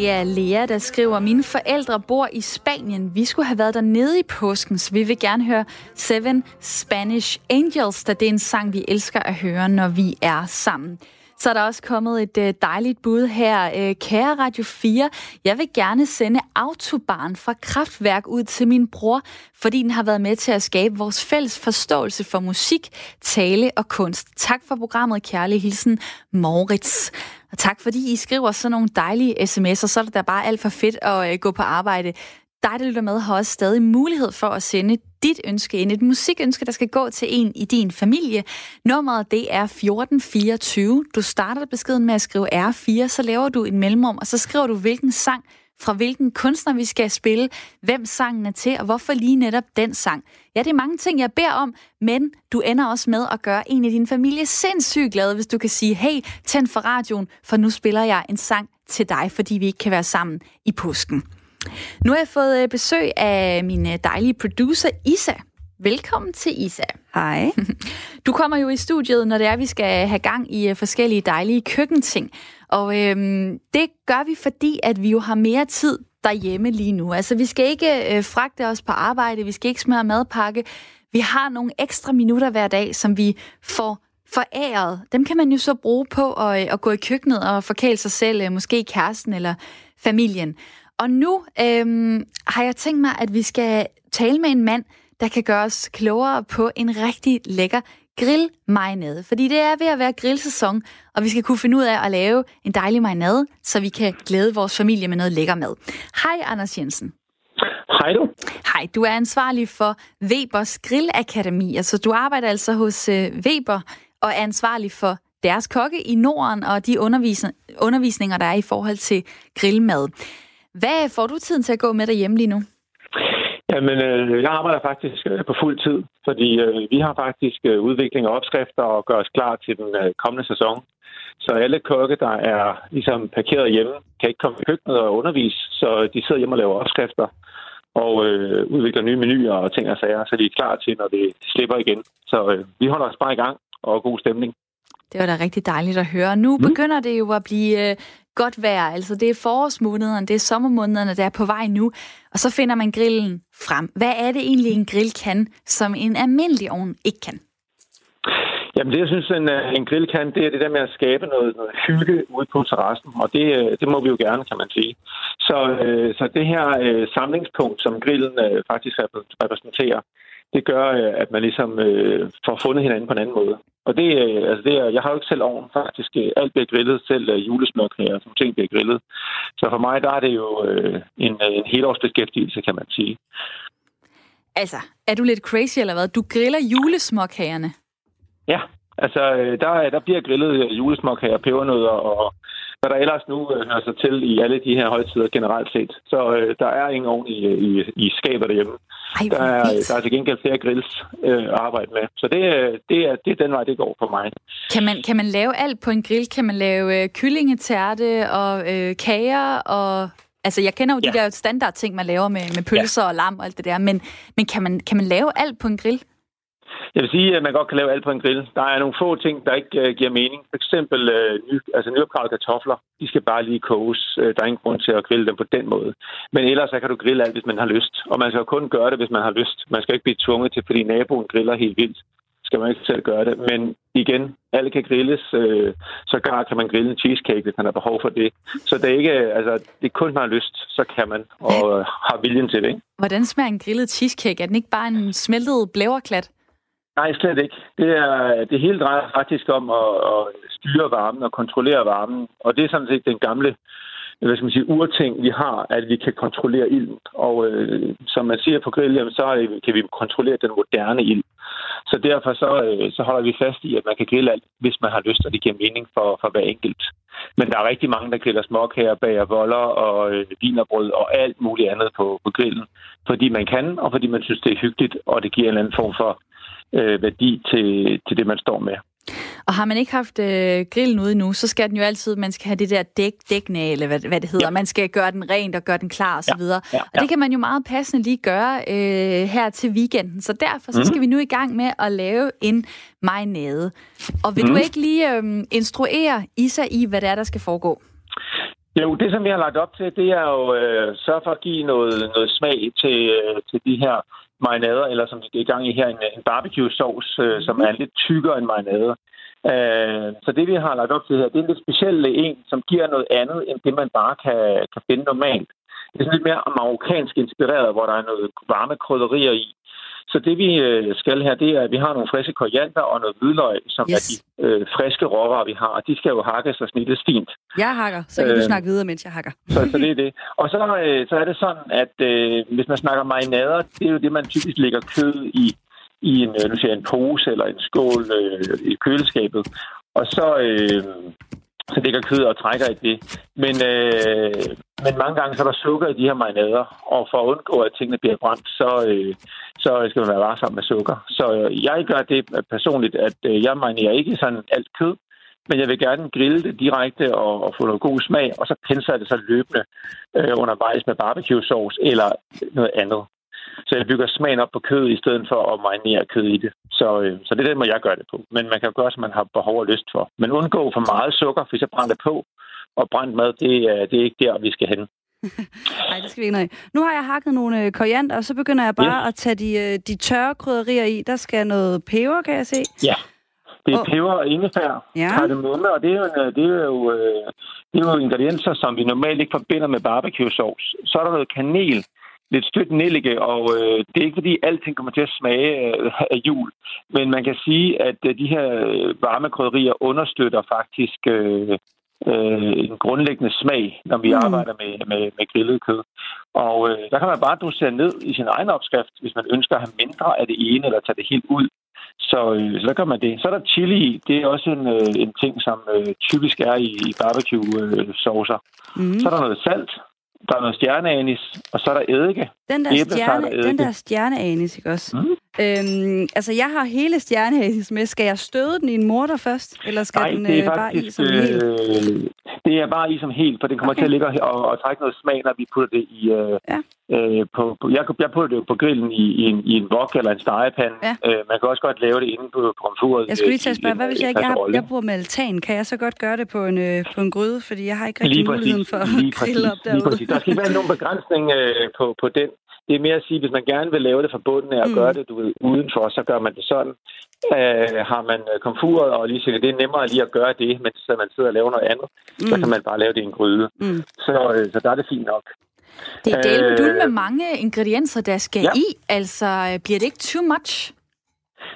det er Lea, der skriver, mine forældre bor i Spanien. Vi skulle have været der nede i påsken, så vi vil gerne høre Seven Spanish Angels, da det er en sang, vi elsker at høre, når vi er sammen. Så er der også kommet et øh, dejligt bud her. Øh, kære Radio 4, jeg vil gerne sende Autobahn fra Kraftværk ud til min bror, fordi den har været med til at skabe vores fælles forståelse for musik, tale og kunst. Tak for programmet, kærlig hilsen, Moritz. Og tak fordi I skriver sådan nogle dejlige sms'er, så er det da bare alt for fedt at øh, gå på arbejde. Dig, der lytter med, har også stadig mulighed for at sende dit ønske ind. Et musikønske, der skal gå til en i din familie. Nummeret, det er 1424. Du starter beskeden med at skrive R4, så laver du en mellemrum, og så skriver du, hvilken sang fra hvilken kunstner vi skal spille, hvem sangen er til, og hvorfor lige netop den sang. Ja, det er mange ting, jeg beder om, men du ender også med at gøre en i din familie sindssygt glad, hvis du kan sige, hey, tænd for radioen, for nu spiller jeg en sang til dig, fordi vi ikke kan være sammen i påsken. Nu har jeg fået øh, besøg af min øh, dejlige producer, Isa. Velkommen til Isa. Hej. Du kommer jo i studiet, når det er, vi skal have gang i øh, forskellige dejlige køkkenting. Og øhm, det gør vi, fordi at vi jo har mere tid derhjemme lige nu. Altså, vi skal ikke øh, fragte os på arbejde, vi skal ikke smøre madpakke. Vi har nogle ekstra minutter hver dag, som vi får foræret. Dem kan man jo så bruge på at, at gå i køkkenet og forkæle sig selv, måske kæresten eller familien. Og nu øhm, har jeg tænkt mig, at vi skal tale med en mand, der kan gøre os klogere på en rigtig lækker grillmarinade. Fordi det er ved at være grillsæson, og vi skal kunne finde ud af at lave en dejlig marinade, så vi kan glæde vores familie med noget lækker mad. Hej, Anders Jensen. Hej du. Hej, du er ansvarlig for Webers Grillakademi. Altså, du arbejder altså hos øh, Weber og er ansvarlig for deres kokke i Norden og de undervisninger, der er i forhold til grillmad. Hvad får du tiden til at gå med derhjemme lige nu? Jamen, øh, jeg arbejder faktisk øh, på fuld tid, fordi øh, vi har faktisk øh, udvikling af opskrifter og gør os klar til den øh, kommende sæson. Så alle kokke, der er ligesom parkeret hjemme, kan ikke komme i køkkenet og undervise, så de sidder hjemme og laver opskrifter og øh, udvikler nye menuer og ting og sager, så de er klar til, når det slipper igen. Så øh, vi holder os bare i gang og god stemning. Det var da rigtig dejligt at høre. Nu mm. begynder det jo at blive øh, godt vejr. Altså det er forårsmånederne, det er sommermånederne, der er på vej nu. Og så finder man grillen frem. Hvad er det egentlig, en grill kan, som en almindelig ovn ikke kan? Jamen det, jeg synes, en, øh, en grill kan, det er det der med at skabe noget, noget hygge ude på terrassen, og det, øh, det må vi jo gerne, kan man sige. Så, øh, så det her øh, samlingspunkt, som grillen øh, faktisk repræsenterer, det gør, øh, at man ligesom øh, får fundet hinanden på en anden måde. Og det, øh, altså det er, jeg har jo ikke selv ovn, faktisk. Øh, alt bliver grillet, selv øh, julesmørknager, som ting bliver grillet. Så for mig, der er det jo øh, en, en helårsbeskæftigelse, kan man sige. Altså, er du lidt crazy eller hvad? Du griller julesmåkagerne? Ja, altså der, der bliver grillet julesmåkager, pebernødder og hvad der ellers nu øh, hører sig til i alle de her højtider generelt set. Så øh, der er ingen ovn i, i, i skabet derhjemme. Ej, der, er, der er til gengæld flere grills øh, at arbejde med. Så det, øh, det, er, det er den vej, det går for mig. Kan man, kan man lave alt på en grill? Kan man lave øh, kyllingetærte og øh, kager og Altså, jeg kender jo ja. de der standard ting, man laver med, med pølser ja. og lam og alt det der, men, men kan, man, kan man lave alt på en grill? Jeg vil sige, at man godt kan lave alt på en grill. Der er nogle få ting, der ikke uh, giver mening. For eksempel uh, ny, altså nyopgravede kartofler. De skal bare lige koges. Uh, der er ingen grund til at grille dem på den måde. Men ellers så kan du grille alt, hvis man har lyst. Og man skal kun gøre det, hvis man har lyst. Man skal ikke blive tvunget til, fordi naboen griller helt vildt skal man ikke selv gøre det. Men igen, alt kan grilles. Uh, så kan man grille en cheesecake, hvis man har behov for det. Så det er ikke, altså, det er kun, man har lyst, så kan man, og uh, har viljen til det. Ikke? Hvordan smager en grillet cheesecake? Er den ikke bare en smeltet blæverklat? Nej, slet ikke. Det, er, det hele drejer faktisk om at, at styre varmen og kontrollere varmen. Og det er sådan set den gamle hvad skal man sige, urting, vi har, at vi kan kontrollere ilden. Og øh, som man siger på grill, jamen, så kan vi kontrollere den moderne ild. Så derfor så, øh, så holder vi fast i, at man kan grille alt, hvis man har lyst, og det giver mening for, for hver enkelt. Men der er rigtig mange, der griller småkager, bager voller og øh, vinerbrød og alt muligt andet på, på grillen. Fordi man kan, og fordi man synes, det er hyggeligt, og det giver en eller anden form for øh, værdi til, til det, man står med. Og har man ikke haft øh, grillen ude nu, så skal den jo altid, man skal have det der dæk, dækne, eller hvad, hvad det hedder. Ja. Man skal gøre den rent og gøre den klar osv. Ja. Ja. Ja. Og det kan man jo meget passende lige gøre øh, her til weekenden. Så derfor så skal mm. vi nu i gang med at lave en marinade. Og vil mm. du ikke lige øh, instruere Isa i, hvad det er, der skal foregå? Jo, det som vi har lagt op til, det er jo øh, sørge for at give noget, noget smag til, øh, til de her marinader, eller som vi er i gang i her, en, en barbecue-sauce, øh, som er lidt tykkere end marinade. Øh, så det, vi har lagt op til her, det er en lidt speciel en, som giver noget andet, end det, man bare kan, kan finde normalt. Det er sådan lidt mere marokkansk inspireret, hvor der er noget varme krydderier i. Så det vi øh, skal her, det er, at vi har nogle friske koriander og noget hvidløg, som yes. er de øh, friske råvarer, vi har. De skal jo hakkes og snittes fint. Jeg hakker, så kan øh, du snakke videre, mens jeg hakker. så, så det er det. Og så, øh, så er det sådan, at øh, hvis man snakker marinader, det er jo det, man typisk lægger kød i, i en, øh, nu siger en pose eller en skål øh, i køleskabet. Og så, øh, så ligger kød og trækker i det. Men, øh, men mange gange så er der sukker i de her marinader, og for at undgå, at tingene bliver brændt, så, øh, så skal man være varsom med sukker. Så øh, jeg gør det personligt, at øh, jeg marinerer ikke sådan alt kød, men jeg vil gerne grille det direkte og, og få noget god smag, og så penser jeg det så løbende øh, undervejs med barbecue sauce eller noget andet. Så jeg bygger smagen op på kød i stedet for at marinere kød i det. Så, øh, så det er den måde, jeg gør det på. Men man kan jo gøre, som man har behov og lyst for. Men undgå for meget sukker, hvis jeg brænder på. Og brændt mad, det, det er ikke der, vi skal hen. Nej, det skal vi ikke noget. Nu har jeg hakket nogle øh, koriander, og så begynder jeg bare yes. at tage de, øh, de tørre krydderier i. Der skal noget peber, kan jeg se. Ja, det er oh. peber og ingefær, ja. kardemomme, og det er, jo, det, er jo, det er jo ingredienser, som vi normalt ikke forbinder med barbecue sauce. Så er der noget kanel, lidt stødt nellike, og øh, det er ikke fordi alting kommer til at smage øh, af jul, men man kan sige, at øh, de her varme krydderier understøtter faktisk øh, øh, en grundlæggende smag, når vi mm. arbejder med, med, med grillet kød. Og øh, der kan man bare dosere ned i sin egen opskrift, hvis man ønsker at have mindre af det ene, eller tage det helt ud. Så, øh, så gør man det. Så er der chili i. Det er også en, øh, en ting, som øh, typisk er i, i barbecue-saucer. Øh, mm. Så er der noget salt der er noget stjerneanis, og så er der eddike. Den der, stjerne, den der stjerneanis, ikke også? Mm. Øhm, altså, jeg har hele stjerneanis med. Skal jeg støde den i en morter først? Eller skal Nej, den det er øh, bare i som øh, helt? Det er bare i som helt, for den kommer okay. til at ligge og, og trække noget smag, når vi putter det i... Øh, ja. øh, på, på, jeg, jeg putter det på grillen i, i, en, i en wok eller en stegepande. Ja. Øh, man kan også godt lave det inde på komfuret. Jeg skulle lige tage at spørge, hvad hvis jeg ikke... Jeg, jeg bruger med altan. Kan jeg så godt gøre det på en, øh, på en gryde? Fordi jeg har ikke rigtig muligheden for at grille op derude. Lige præcis. Der skal ikke være nogen begrænsning øh, på, på den. Det er mere at sige, hvis man gerne vil lave det fra bunden af og mm. gøre det du udenfor, så gør man det sådan. Øh, har man øh, komfuret og lige siger, det er nemmere lige at gøre det, mens man sidder og laver noget andet, mm. så kan man bare lave det i en gryde. Mm. Så, øh, så der er det fint nok. Det er del øh, med mange ingredienser, der skal ja. i. Altså, bliver det ikke too much?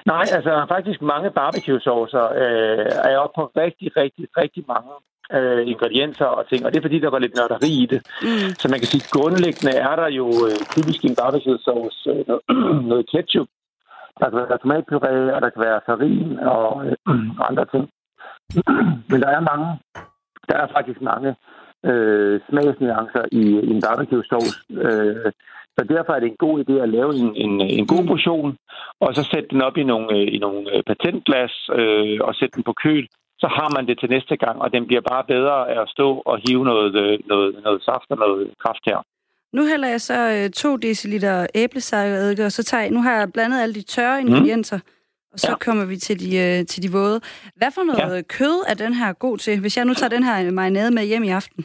Nej, altså faktisk mange barbecue-saucer øh, er oppe på rigtig, rigtig, rigtig mange øh, ingredienser og ting, og det er fordi, der var lidt nørderi i det. Mm. Så man kan sige, grundlæggende er der jo øh, typisk en barbecue sauce øh, noget ketchup, der kan være tomatpuré, og der kan være farin og øh, andre ting. Men der er mange, der er faktisk mange øh, smagsnuancer i, i en barbecue sauce. Øh, så derfor er det en god idé at lave en, en, en god portion, og så sætte den op i nogle, øh, i nogle øh, patentglas øh, og sætte den på køl, så har man det til næste gang, og den bliver bare bedre af at stå og hive noget, øh, noget, noget saft og noget kraft her. Nu hælder jeg så øh, 2 dl æblecideredike, og så tager jeg, nu har jeg blandet alle de tørre mhm. ingredienser, mm. og så ja. kommer vi til de, øh, til de våde. Hvad for noget ja. kød er den her god til, hvis jeg nu tager den her marinade med hjem i aften?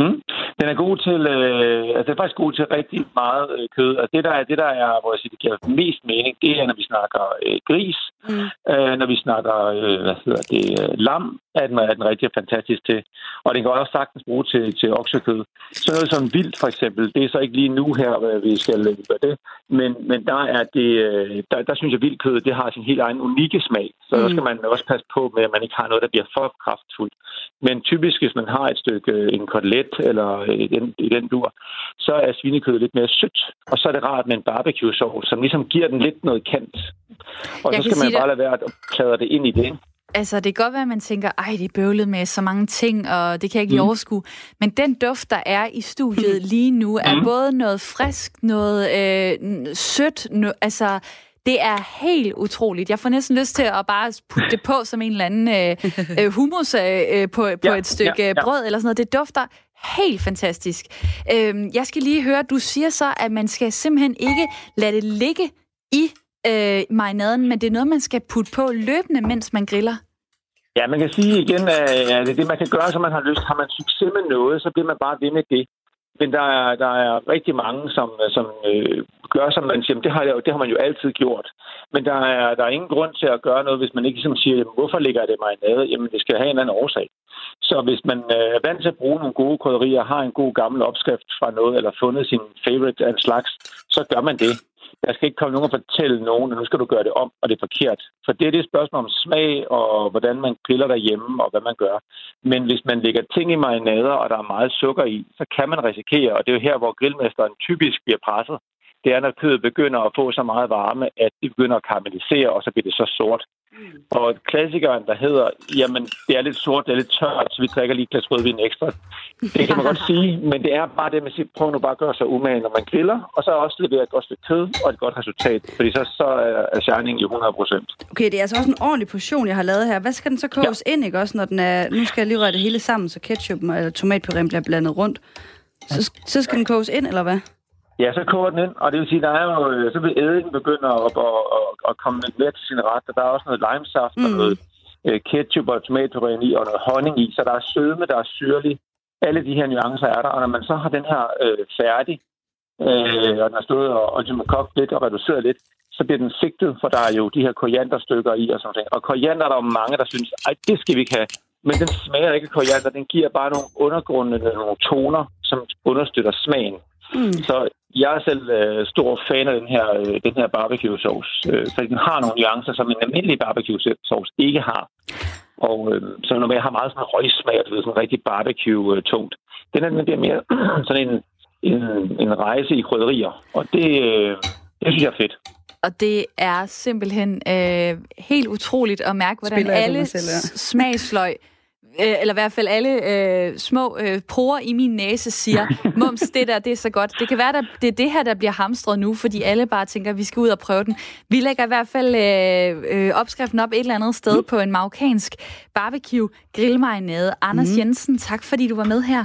Mm. Den er god til, øh, altså det er faktisk god til rigtig meget øh, kød. Altså det der er, det der er, hvor jeg siger, det giver mest mening, det er, når vi snakker øh, gris, mm. øh, når vi snakker, øh, hvad hedder det, øh, lam, er den, er den rigtig fantastisk til. Og den kan også sagtens bruge til, til oksekød. Så noget som vildt for eksempel, det er så ikke lige nu her, hvad vi skal gøre det, men, men der er det, øh, der, der synes jeg, at vildkød, det har sin helt egen unikke smag. Så mm. der skal man også passe på med, at man ikke har noget, der bliver for kraftfuldt. Men typisk, hvis man har et stykke, en kotelet eller i den, i den dur, så er svinekød lidt mere sødt. Og så er det rart med en barbecue sauce, som ligesom giver den lidt noget kant. Og jeg så skal man bare lade være at kladre det ind i det. Altså, det kan godt være, at man tænker, ej, det er bøvlet med så mange ting, og det kan jeg ikke lige mm. overskue. Men den duft, der er i studiet mm. lige nu, er mm. både noget frisk, noget øh, sødt, no, altså... Det er helt utroligt. Jeg får næsten lyst til at bare putte det på som en eller anden øh, øh hummus øh, på, på ja, et stykke ja, ja. brød eller sådan noget. Det dufter helt fantastisk. Øh, jeg skal lige høre, du siger så, at man skal simpelthen ikke lade det ligge i øh, marinaden, men det er noget, man skal putte på løbende, mens man griller. Ja, man kan sige igen, at det er det, man kan gøre, som man har lyst. Har man succes med noget, så bliver man bare ved med det. Men der er, der er rigtig mange, som, som øh, gør, som man siger, det har, det har man jo altid gjort. Men der er, der er ingen grund til at gøre noget, hvis man ikke ligesom siger, hvorfor ligger det marinade? Jamen, det skal have en anden årsag. Så hvis man øh, er vant til at bruge nogle gode krydderier, har en god gammel opskrift fra noget, eller fundet sin favorite af en slags, så gør man det. Der skal ikke komme nogen og fortælle nogen, at nu skal du gøre det om, og det er forkert. For det er det spørgsmål om smag, og hvordan man piller derhjemme, og hvad man gør. Men hvis man lægger ting i marinader, og der er meget sukker i, så kan man risikere, og det er jo her, hvor grillmesteren typisk bliver presset, det er, når kødet begynder at få så meget varme, at det begynder at karamellisere, og så bliver det så sort. Og klassikeren, der hedder, jamen, det er lidt sort, det er lidt tørt, så vi drikker lige et glas rødvin ekstra. Det kan man godt sige, men det er bare det, man siger, prøv nu bare at gøre sig umage, når man griller, og så også levere et godt stykke kød og et godt resultat, fordi så, så er shining i 100 procent. Okay, det er altså også en ordentlig portion, jeg har lavet her. Hvad skal den så koges ja. ind, ikke også, når den er, nu skal jeg lige røre det hele sammen, så ketchup og tomatpureen bliver blandet rundt. Så, så skal den koges ind, eller hvad? Ja, så koger den ind, og det vil sige, der er jo, øh, så vil eddingen begynde at, at, at, at komme lidt mere til sin ret, og der er også noget limesaft mm. og noget øh, ketchup og tomatpureen i, og noget honning i, så der er sødme, der er syrlig. Alle de her nuancer er der, og når man så har den her øh, færdig, øh, og den har stået og, og ligesom kogt lidt og reduceret lidt, så bliver den sigtet, for der er jo de her korianderstykker i og sådan noget. Og koriander er der jo mange, der synes, ej, det skal vi ikke have. Men den smager ikke af koriander, den giver bare nogle undergrundende, nogle toner, som understøtter smagen. Mm. Så jeg er selv øh, stor fan af den her, øh, den her barbecue sauce, øh, for den har nogle nuancer, som en almindelig barbecue sauce ikke har. Og øh, så når jeg har meget sådan en røgsmag, det er sådan rigtig barbecue-tungt. Den er den mere sådan en, en, en rejse i krydderier, og det, øh, det synes jeg er fedt. Og det er simpelthen øh, helt utroligt at mærke, hvordan alle selv, ja. smagsløg øh, eller i hvert fald alle øh, små øh, porer i min næse siger, mums, det der, det er så godt. Det kan være, at det er det her, der bliver hamstret nu, fordi alle bare tænker, at vi skal ud og prøve den. Vi lægger i hvert fald øh, øh, opskriften op et eller andet sted på en marokkansk barbecue grillmarinade. Anders mm. Jensen, tak fordi du var med her.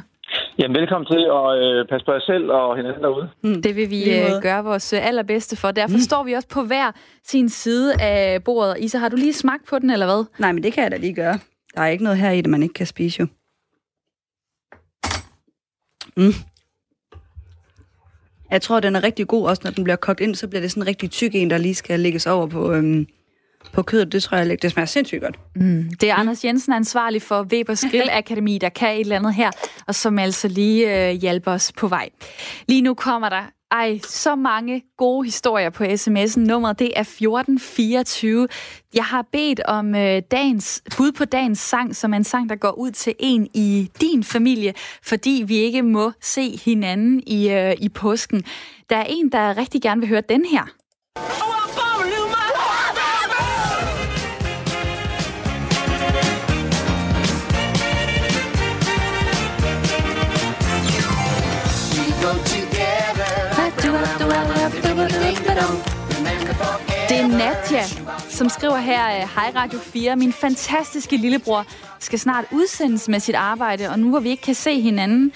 Jamen, velkommen til, at øh, passe på jer selv og hinanden derude. Mm. Det vil vi øh, gøre vores øh, allerbedste for. Derfor mm. står vi også på hver sin side af bordet. Isa, har du lige smagt på den, eller hvad? Nej, men det kan jeg da lige gøre. Der er ikke noget her i det, man ikke kan spise jo. Mm. Jeg tror, den er rigtig god, også når den bliver kogt ind, så bliver det sådan en rigtig tyk en, der lige skal lægges over på, øhm, på kødet. Det tror jeg, det smager sindssygt godt. Mm. Det er Anders Jensen, ansvarlig for Webers Grill Akademi, der kan et eller andet her, og som altså lige øh, hjælper os på vej. Lige nu kommer der ej, så mange gode historier på sms'en. Nummeret det er 1424. Jeg har bedt om øh, dagens, bud på dagens sang, som er en sang, der går ud til en i din familie, fordi vi ikke må se hinanden i, øh, i påsken. Der er en, der rigtig gerne vil høre den her. Det Nadja, som skriver her, øh, Hej Radio 4, min fantastiske lillebror skal snart udsendes med sit arbejde, og nu hvor vi ikke kan se hinanden,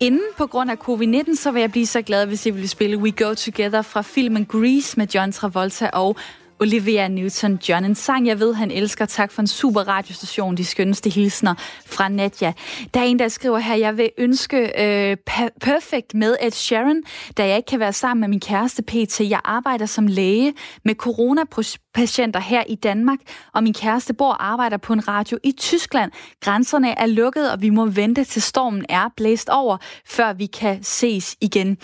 Inden på grund af covid-19, så vil jeg blive så glad, hvis I vil spille We Go Together fra filmen Grease med John Travolta og Olivia Newton-John. En sang, jeg ved, han elsker. Tak for en super radiostation. De skønneste hilsner fra Nadja. Der er en, der skriver her, jeg vil ønske øh, Perfect med Ed Sharon, da jeg ikke kan være sammen med min kæreste PT. Jeg arbejder som læge med coronapatienter her i Danmark, og min kæreste bor og arbejder på en radio i Tyskland. Grænserne er lukket, og vi må vente til stormen er blæst over, før vi kan ses igen.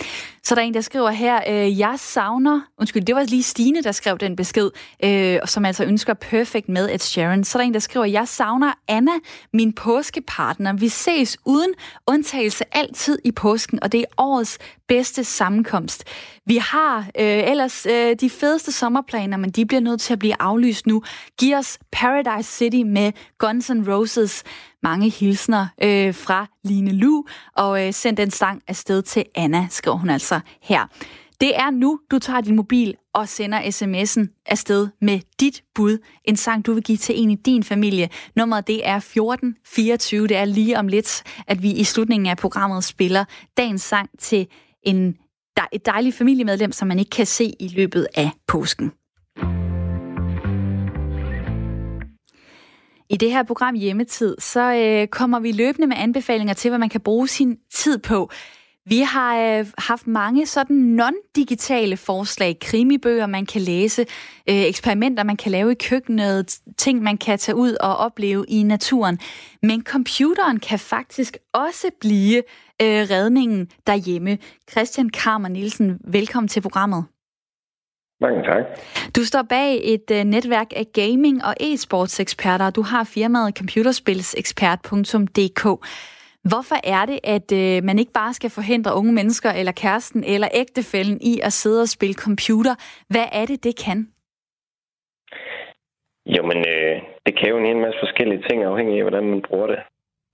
Så der er en, der skriver her, øh, jeg savner, undskyld, det var lige Stine, der skrev den besked, øh, som altså ønsker Perfect med Ed Sharon. Så der er en, der skriver, jeg savner Anna, min påskepartner. Vi ses uden undtagelse altid i påsken, og det er årets bedste sammenkomst. Vi har øh, ellers øh, de fedeste sommerplaner, men de bliver nødt til at blive aflyst nu. Giv os Paradise City med Guns N' Roses. Mange hilsner øh, fra Line Lu, og øh, send den sang afsted til Anna, skriver hun altså her. Det er nu, du tager din mobil og sender sms'en afsted med dit bud. En sang, du vil give til en i din familie. Nummeret det er 1424. Det er lige om lidt, at vi i slutningen af programmet spiller dagens sang til en, der, et dejligt familiemedlem, som man ikke kan se i løbet af påsken. I det her program Hjemmetid, så øh, kommer vi løbende med anbefalinger til, hvad man kan bruge sin tid på. Vi har øh, haft mange sådan non-digitale forslag, krimibøger, man kan læse, øh, eksperimenter, man kan lave i køkkenet, ting, man kan tage ud og opleve i naturen. Men computeren kan faktisk også blive øh, redningen derhjemme. Christian Karmer Nielsen, velkommen til programmet. Mange tak. Du står bag et uh, netværk af gaming- og e-sports eksperter, du har firmaet computerspilsekspert.dk. Hvorfor er det, at uh, man ikke bare skal forhindre unge mennesker eller kæresten eller ægtefælden i at sidde og spille computer? Hvad er det, det kan? Jo, men øh, det kan jo en hel masse forskellige ting, afhængig af, hvordan man bruger det.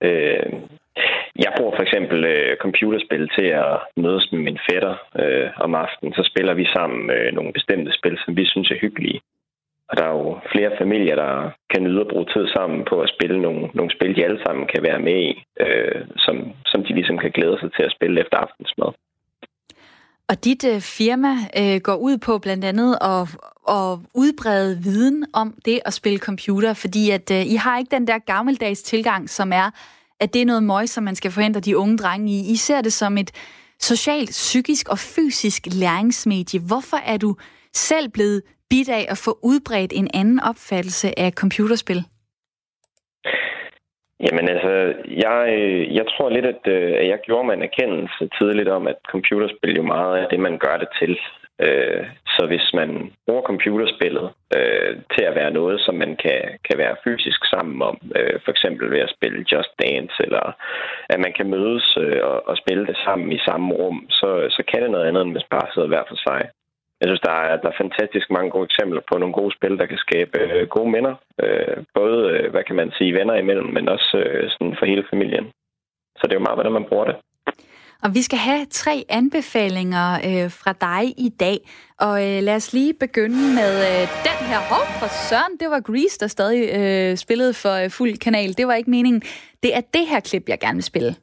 Øh, jeg bruger for eksempel øh, computerspil til at mødes med min fætter øh, om aftenen. Så spiller vi sammen øh, nogle bestemte spil, som vi synes er hyggelige. Og der er jo flere familier, der kan nyde at bruge tid sammen på at spille nogle, nogle spil, de alle sammen kan være med i, øh, som, som de ligesom kan glæde sig til at spille efter aftensmad. Og dit øh, firma øh, går ud på blandt andet at, at udbrede viden om det at spille computer, fordi at øh, I har ikke den der gammeldags tilgang, som er, at det er noget møg, som man skal forhindre de unge drenge i. I ser det som et socialt, psykisk og fysisk læringsmedie. Hvorfor er du selv blevet bidt af at få udbredt en anden opfattelse af computerspil? Jamen altså, jeg, øh, jeg tror lidt, at, øh, at jeg gjorde mig en erkendelse tidligt om, at computerspil jo meget er det, man gør det til. Øh, så hvis man bruger computerspillet øh, til at være noget, som man kan, kan være fysisk sammen om, øh, for eksempel ved at spille Just Dance, eller at man kan mødes øh, og, og spille det sammen i samme rum, så, så kan det noget andet, end hvis bare sidder hver for sig. Jeg synes, der er, der er fantastisk mange gode eksempler på nogle gode spil, der kan skabe øh, gode minder. Øh, både, øh, hvad kan man sige, venner imellem, men også øh, sådan for hele familien. Så det er jo meget, hvordan man bruger det. Og vi skal have tre anbefalinger øh, fra dig i dag. Og øh, lad os lige begynde med øh, den her. Hov, for søren, det var Grease, der stadig øh, spillede for øh, fuld kanal. Det var ikke meningen. Det er det her klip, jeg gerne vil spille.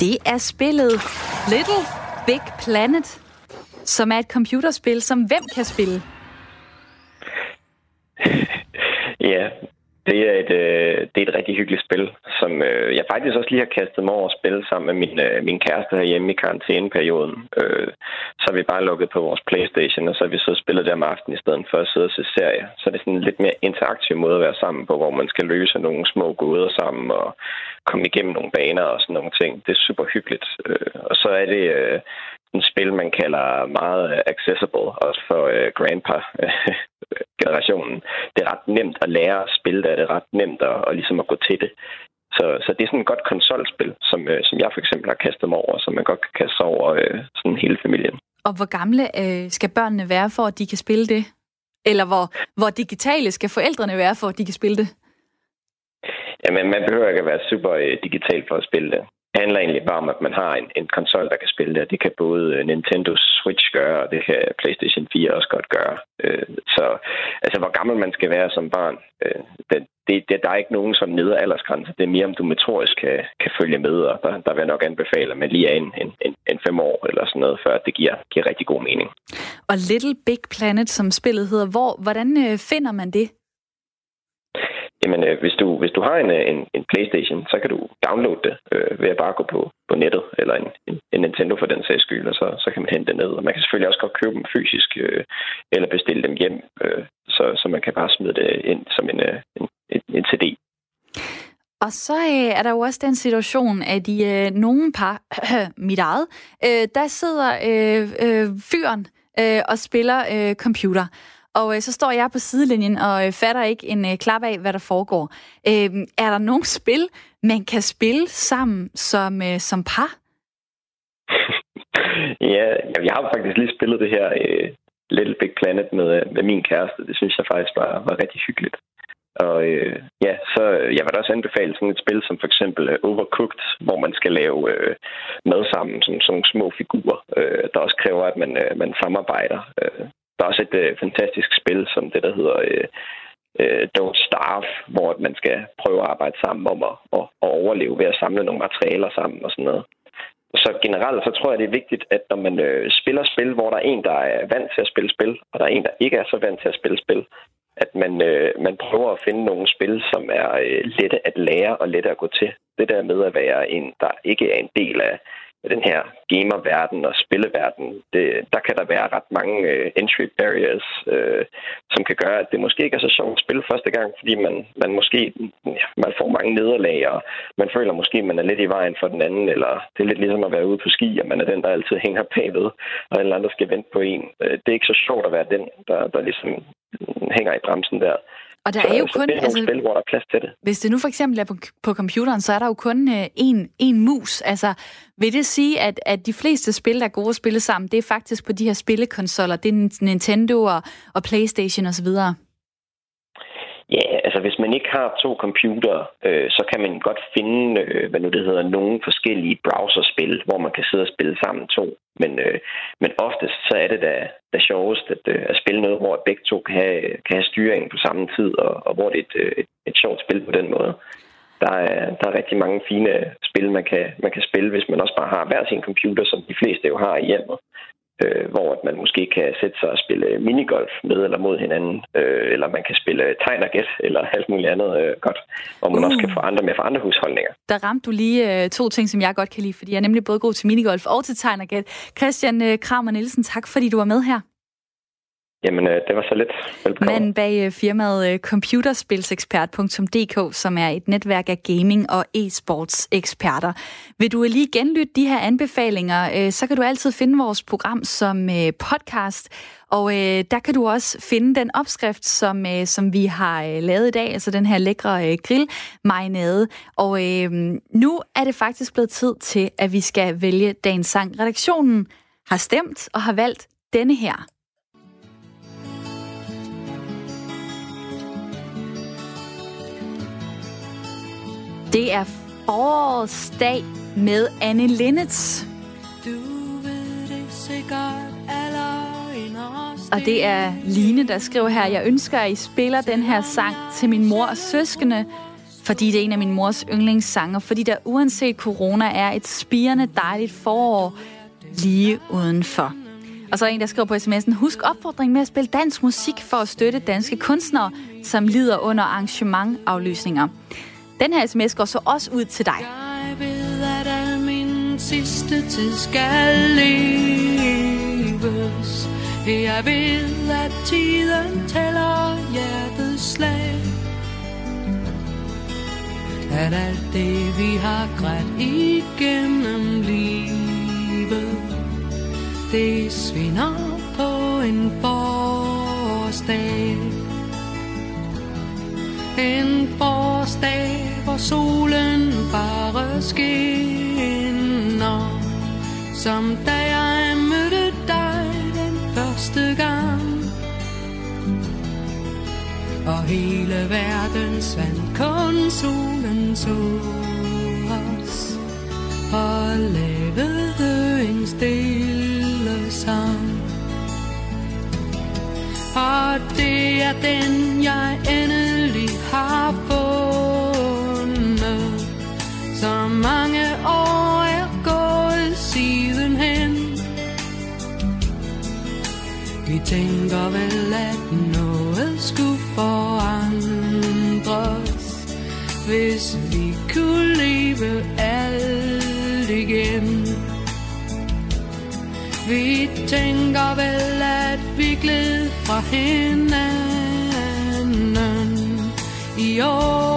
Det er spillet Little Big Planet, som er et computerspil, som hvem kan spille? Ja, det er, et, øh, det er et rigtig hyggeligt spil, som øh, jeg faktisk også lige har kastet mig over at spille sammen med min, øh, min kæreste herhjemme i karantæneperioden. Øh, så har vi bare lukket på vores Playstation, og så har vi så spillet der om aftenen i stedet for at sidde og se serie. Så det er sådan en lidt mere interaktiv måde at være sammen på, hvor man skal løse nogle små gåder sammen og komme igennem nogle baner og sådan nogle ting. Det er super hyggeligt. Øh, og så er det øh, en spil, man kalder meget accessible, også for øh, grandpa-generationen. Det er ret nemt at lære at spille det, det er ret nemt at, at, ligesom at gå til det. Så, så det er sådan et godt konsolspil, som, øh, som jeg for eksempel har kastet mig over, som man godt kan kaste sig over øh, sådan hele familien. Og hvor gamle øh, skal børnene være, for at de kan spille det? Eller hvor, hvor digitale skal forældrene være, for at de kan spille det? Jamen, man behøver ikke at være super øh, digital for at spille det handler egentlig bare om, at man har en, en konsol, der kan spille det. Det kan både øh, Nintendo Switch gøre, og det kan PlayStation 4 også godt gøre. Øh, så altså, hvor gammel man skal være som barn, øh, det, det, det, der er ikke nogen sådan nedre aldersgrænse. Det er mere, om du metorisk kan, kan følge med, og der, der vil jeg nok anbefale, at man lige er en, en, en, en fem år eller sådan noget, før det giver, giver rigtig god mening. Og Little Big Planet, som spillet hedder, hvor, hvordan øh, finder man det? Jamen, øh, hvis, du, hvis du har en, øh, en, en Playstation, så kan du downloade det øh, ved at bare gå på, på nettet, eller en, en, en Nintendo for den sags skyld, og så, så kan man hente det ned. Og man kan selvfølgelig også godt købe dem fysisk, øh, eller bestille dem hjem, øh, så, så man kan bare smide det ind som en, øh, en, en, en CD. Og så øh, er der jo også den situation, at i øh, nogle par, mit eget, øh, der sidder øh, øh, fyren øh, og spiller øh, computer. Og øh, så står jeg på sidelinjen og øh, fatter ikke en øh, klap af, hvad der foregår. Øh, er der nogle spil, man kan spille sammen som, øh, som par? ja, jeg har faktisk lige spillet det her øh, Little Big Planet med, øh, med min kæreste. Det synes jeg faktisk var, var rigtig hyggeligt. Og øh, ja, så øh, jeg vil da også anbefale sådan et spil som for eksempel uh, Overcooked, hvor man skal lave øh, mad sammen, som sådan sådan små figurer, øh, der også kræver, at man, øh, man samarbejder. Øh, der er også et øh, fantastisk spil, som det, der hedder øh, øh, Don't Starve, hvor man skal prøve at arbejde sammen om at, at, at overleve ved at samle nogle materialer sammen og sådan noget. Så generelt så tror jeg, det er vigtigt, at når man øh, spiller spil, hvor der er en, der er vant til at spille spil, og der er en, der ikke er så vant til at spille spil, at man, øh, man prøver at finde nogle spil, som er øh, lette at lære og lette at gå til. Det der med at være en, der ikke er en del af den her gamerverden og spilleverden, det, der kan der være ret mange øh, entry barriers, øh, som kan gøre, at det måske ikke er så sjovt at spille første gang, fordi man, man måske ja, man får mange nederlag, og man føler måske, at man er lidt i vejen for den anden, eller det er lidt ligesom at være ude på ski, og man er den, der altid hænger bagved, og en eller anden, der skal vente på en. Øh, det er ikke så sjovt at være den, der, der ligesom hænger i bremsen der. Og der så, er jo kun... Det er altså, spil, hvor der er plads til det. Hvis det nu for eksempel er på, på computeren, så er der jo kun øh, én, én mus. Altså, vil det sige, at, at de fleste spil, der er gode at spille sammen, det er faktisk på de her spillekonsoller, det er Nintendo og, og Playstation osv.? Ja, altså hvis man ikke har to computere, øh, så kan man godt finde, øh, hvad nu det hedder, nogle forskellige browserspil, hvor man kan sidde og spille sammen to. Men, øh, men oftest så er det da, da sjovest at, øh, at spille noget, hvor begge to kan have, kan have styringen på samme tid, og, og hvor det er et, øh, et, et sjovt spil på den måde. Der er, der er rigtig mange fine spil, man kan, man kan spille, hvis man også bare har hver sin computer, som de fleste jo har i hjemmet øh, hvor man måske kan sætte sig og spille minigolf med eller mod hinanden, øh, eller man kan spille tegn og gæt, eller alt muligt andet øh, godt, hvor man uh. også kan få andre med for andre husholdninger. Der ramte du lige øh, to ting, som jeg godt kan lide, fordi jeg er nemlig både god til minigolf og til tegn og gæt. Christian øh, Kramer Nielsen, tak fordi du var med her. Jamen, øh, det var så lidt. Velbekomme. Men bag øh, firmaet øh, computerspilsekspert.dk, som er et netværk af gaming- og e-sports eksperter. Vil du lige genlytte de her anbefalinger, så kan du altid finde vores program som podcast, og der kan du også finde den opskrift, som, som vi har lavet i dag, altså den her lækre grill marinade. Og nu er det faktisk blevet tid til, at vi skal vælge dagens sang. Redaktionen har stemt og har valgt denne her. Det er forårsdag med Anne Linnets. Og det er Line, der skriver her, jeg ønsker, at I spiller den her sang til min mor og søskende, fordi det er en af min mors yndlingssanger, fordi der uanset corona er et spirende dejligt forår lige udenfor. Og så er en, der skriver på sms'en, husk opfordringen med at spille dansk musik for at støtte danske kunstnere, som lider under arrangementaflysninger. Den her sms går så også ud til dig. Jeg ved, at al min sidste tid skal leves. Jeg ved, at tiden tæller hjertets slag. At alt det, vi har grædt igennem livet, det svinder på en forårsdag. En forårsdag, solen bare skinner. Som da jeg mødte dig den første gang. Og hele verden svandt kun solen så os og lavede en stille sang. Og det er den, jeg endelig har tænker vel, at noget skulle forandres, hvis vi kunne leve alt igen. Vi tænker vel, at vi gled fra hinanden i år.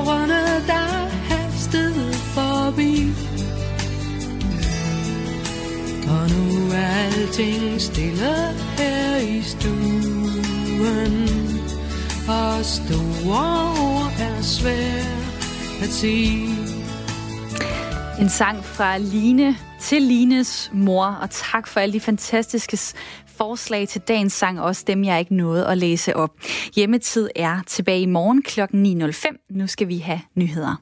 Er alting stille her i stuen, og store ord er svært at sige. En sang fra Line til Lines mor, og tak for alle de fantastiske forslag til dagens sang, også dem, jeg ikke nåede at læse op. Hjemmetid er tilbage i morgen kl. 9.05. Nu skal vi have nyheder.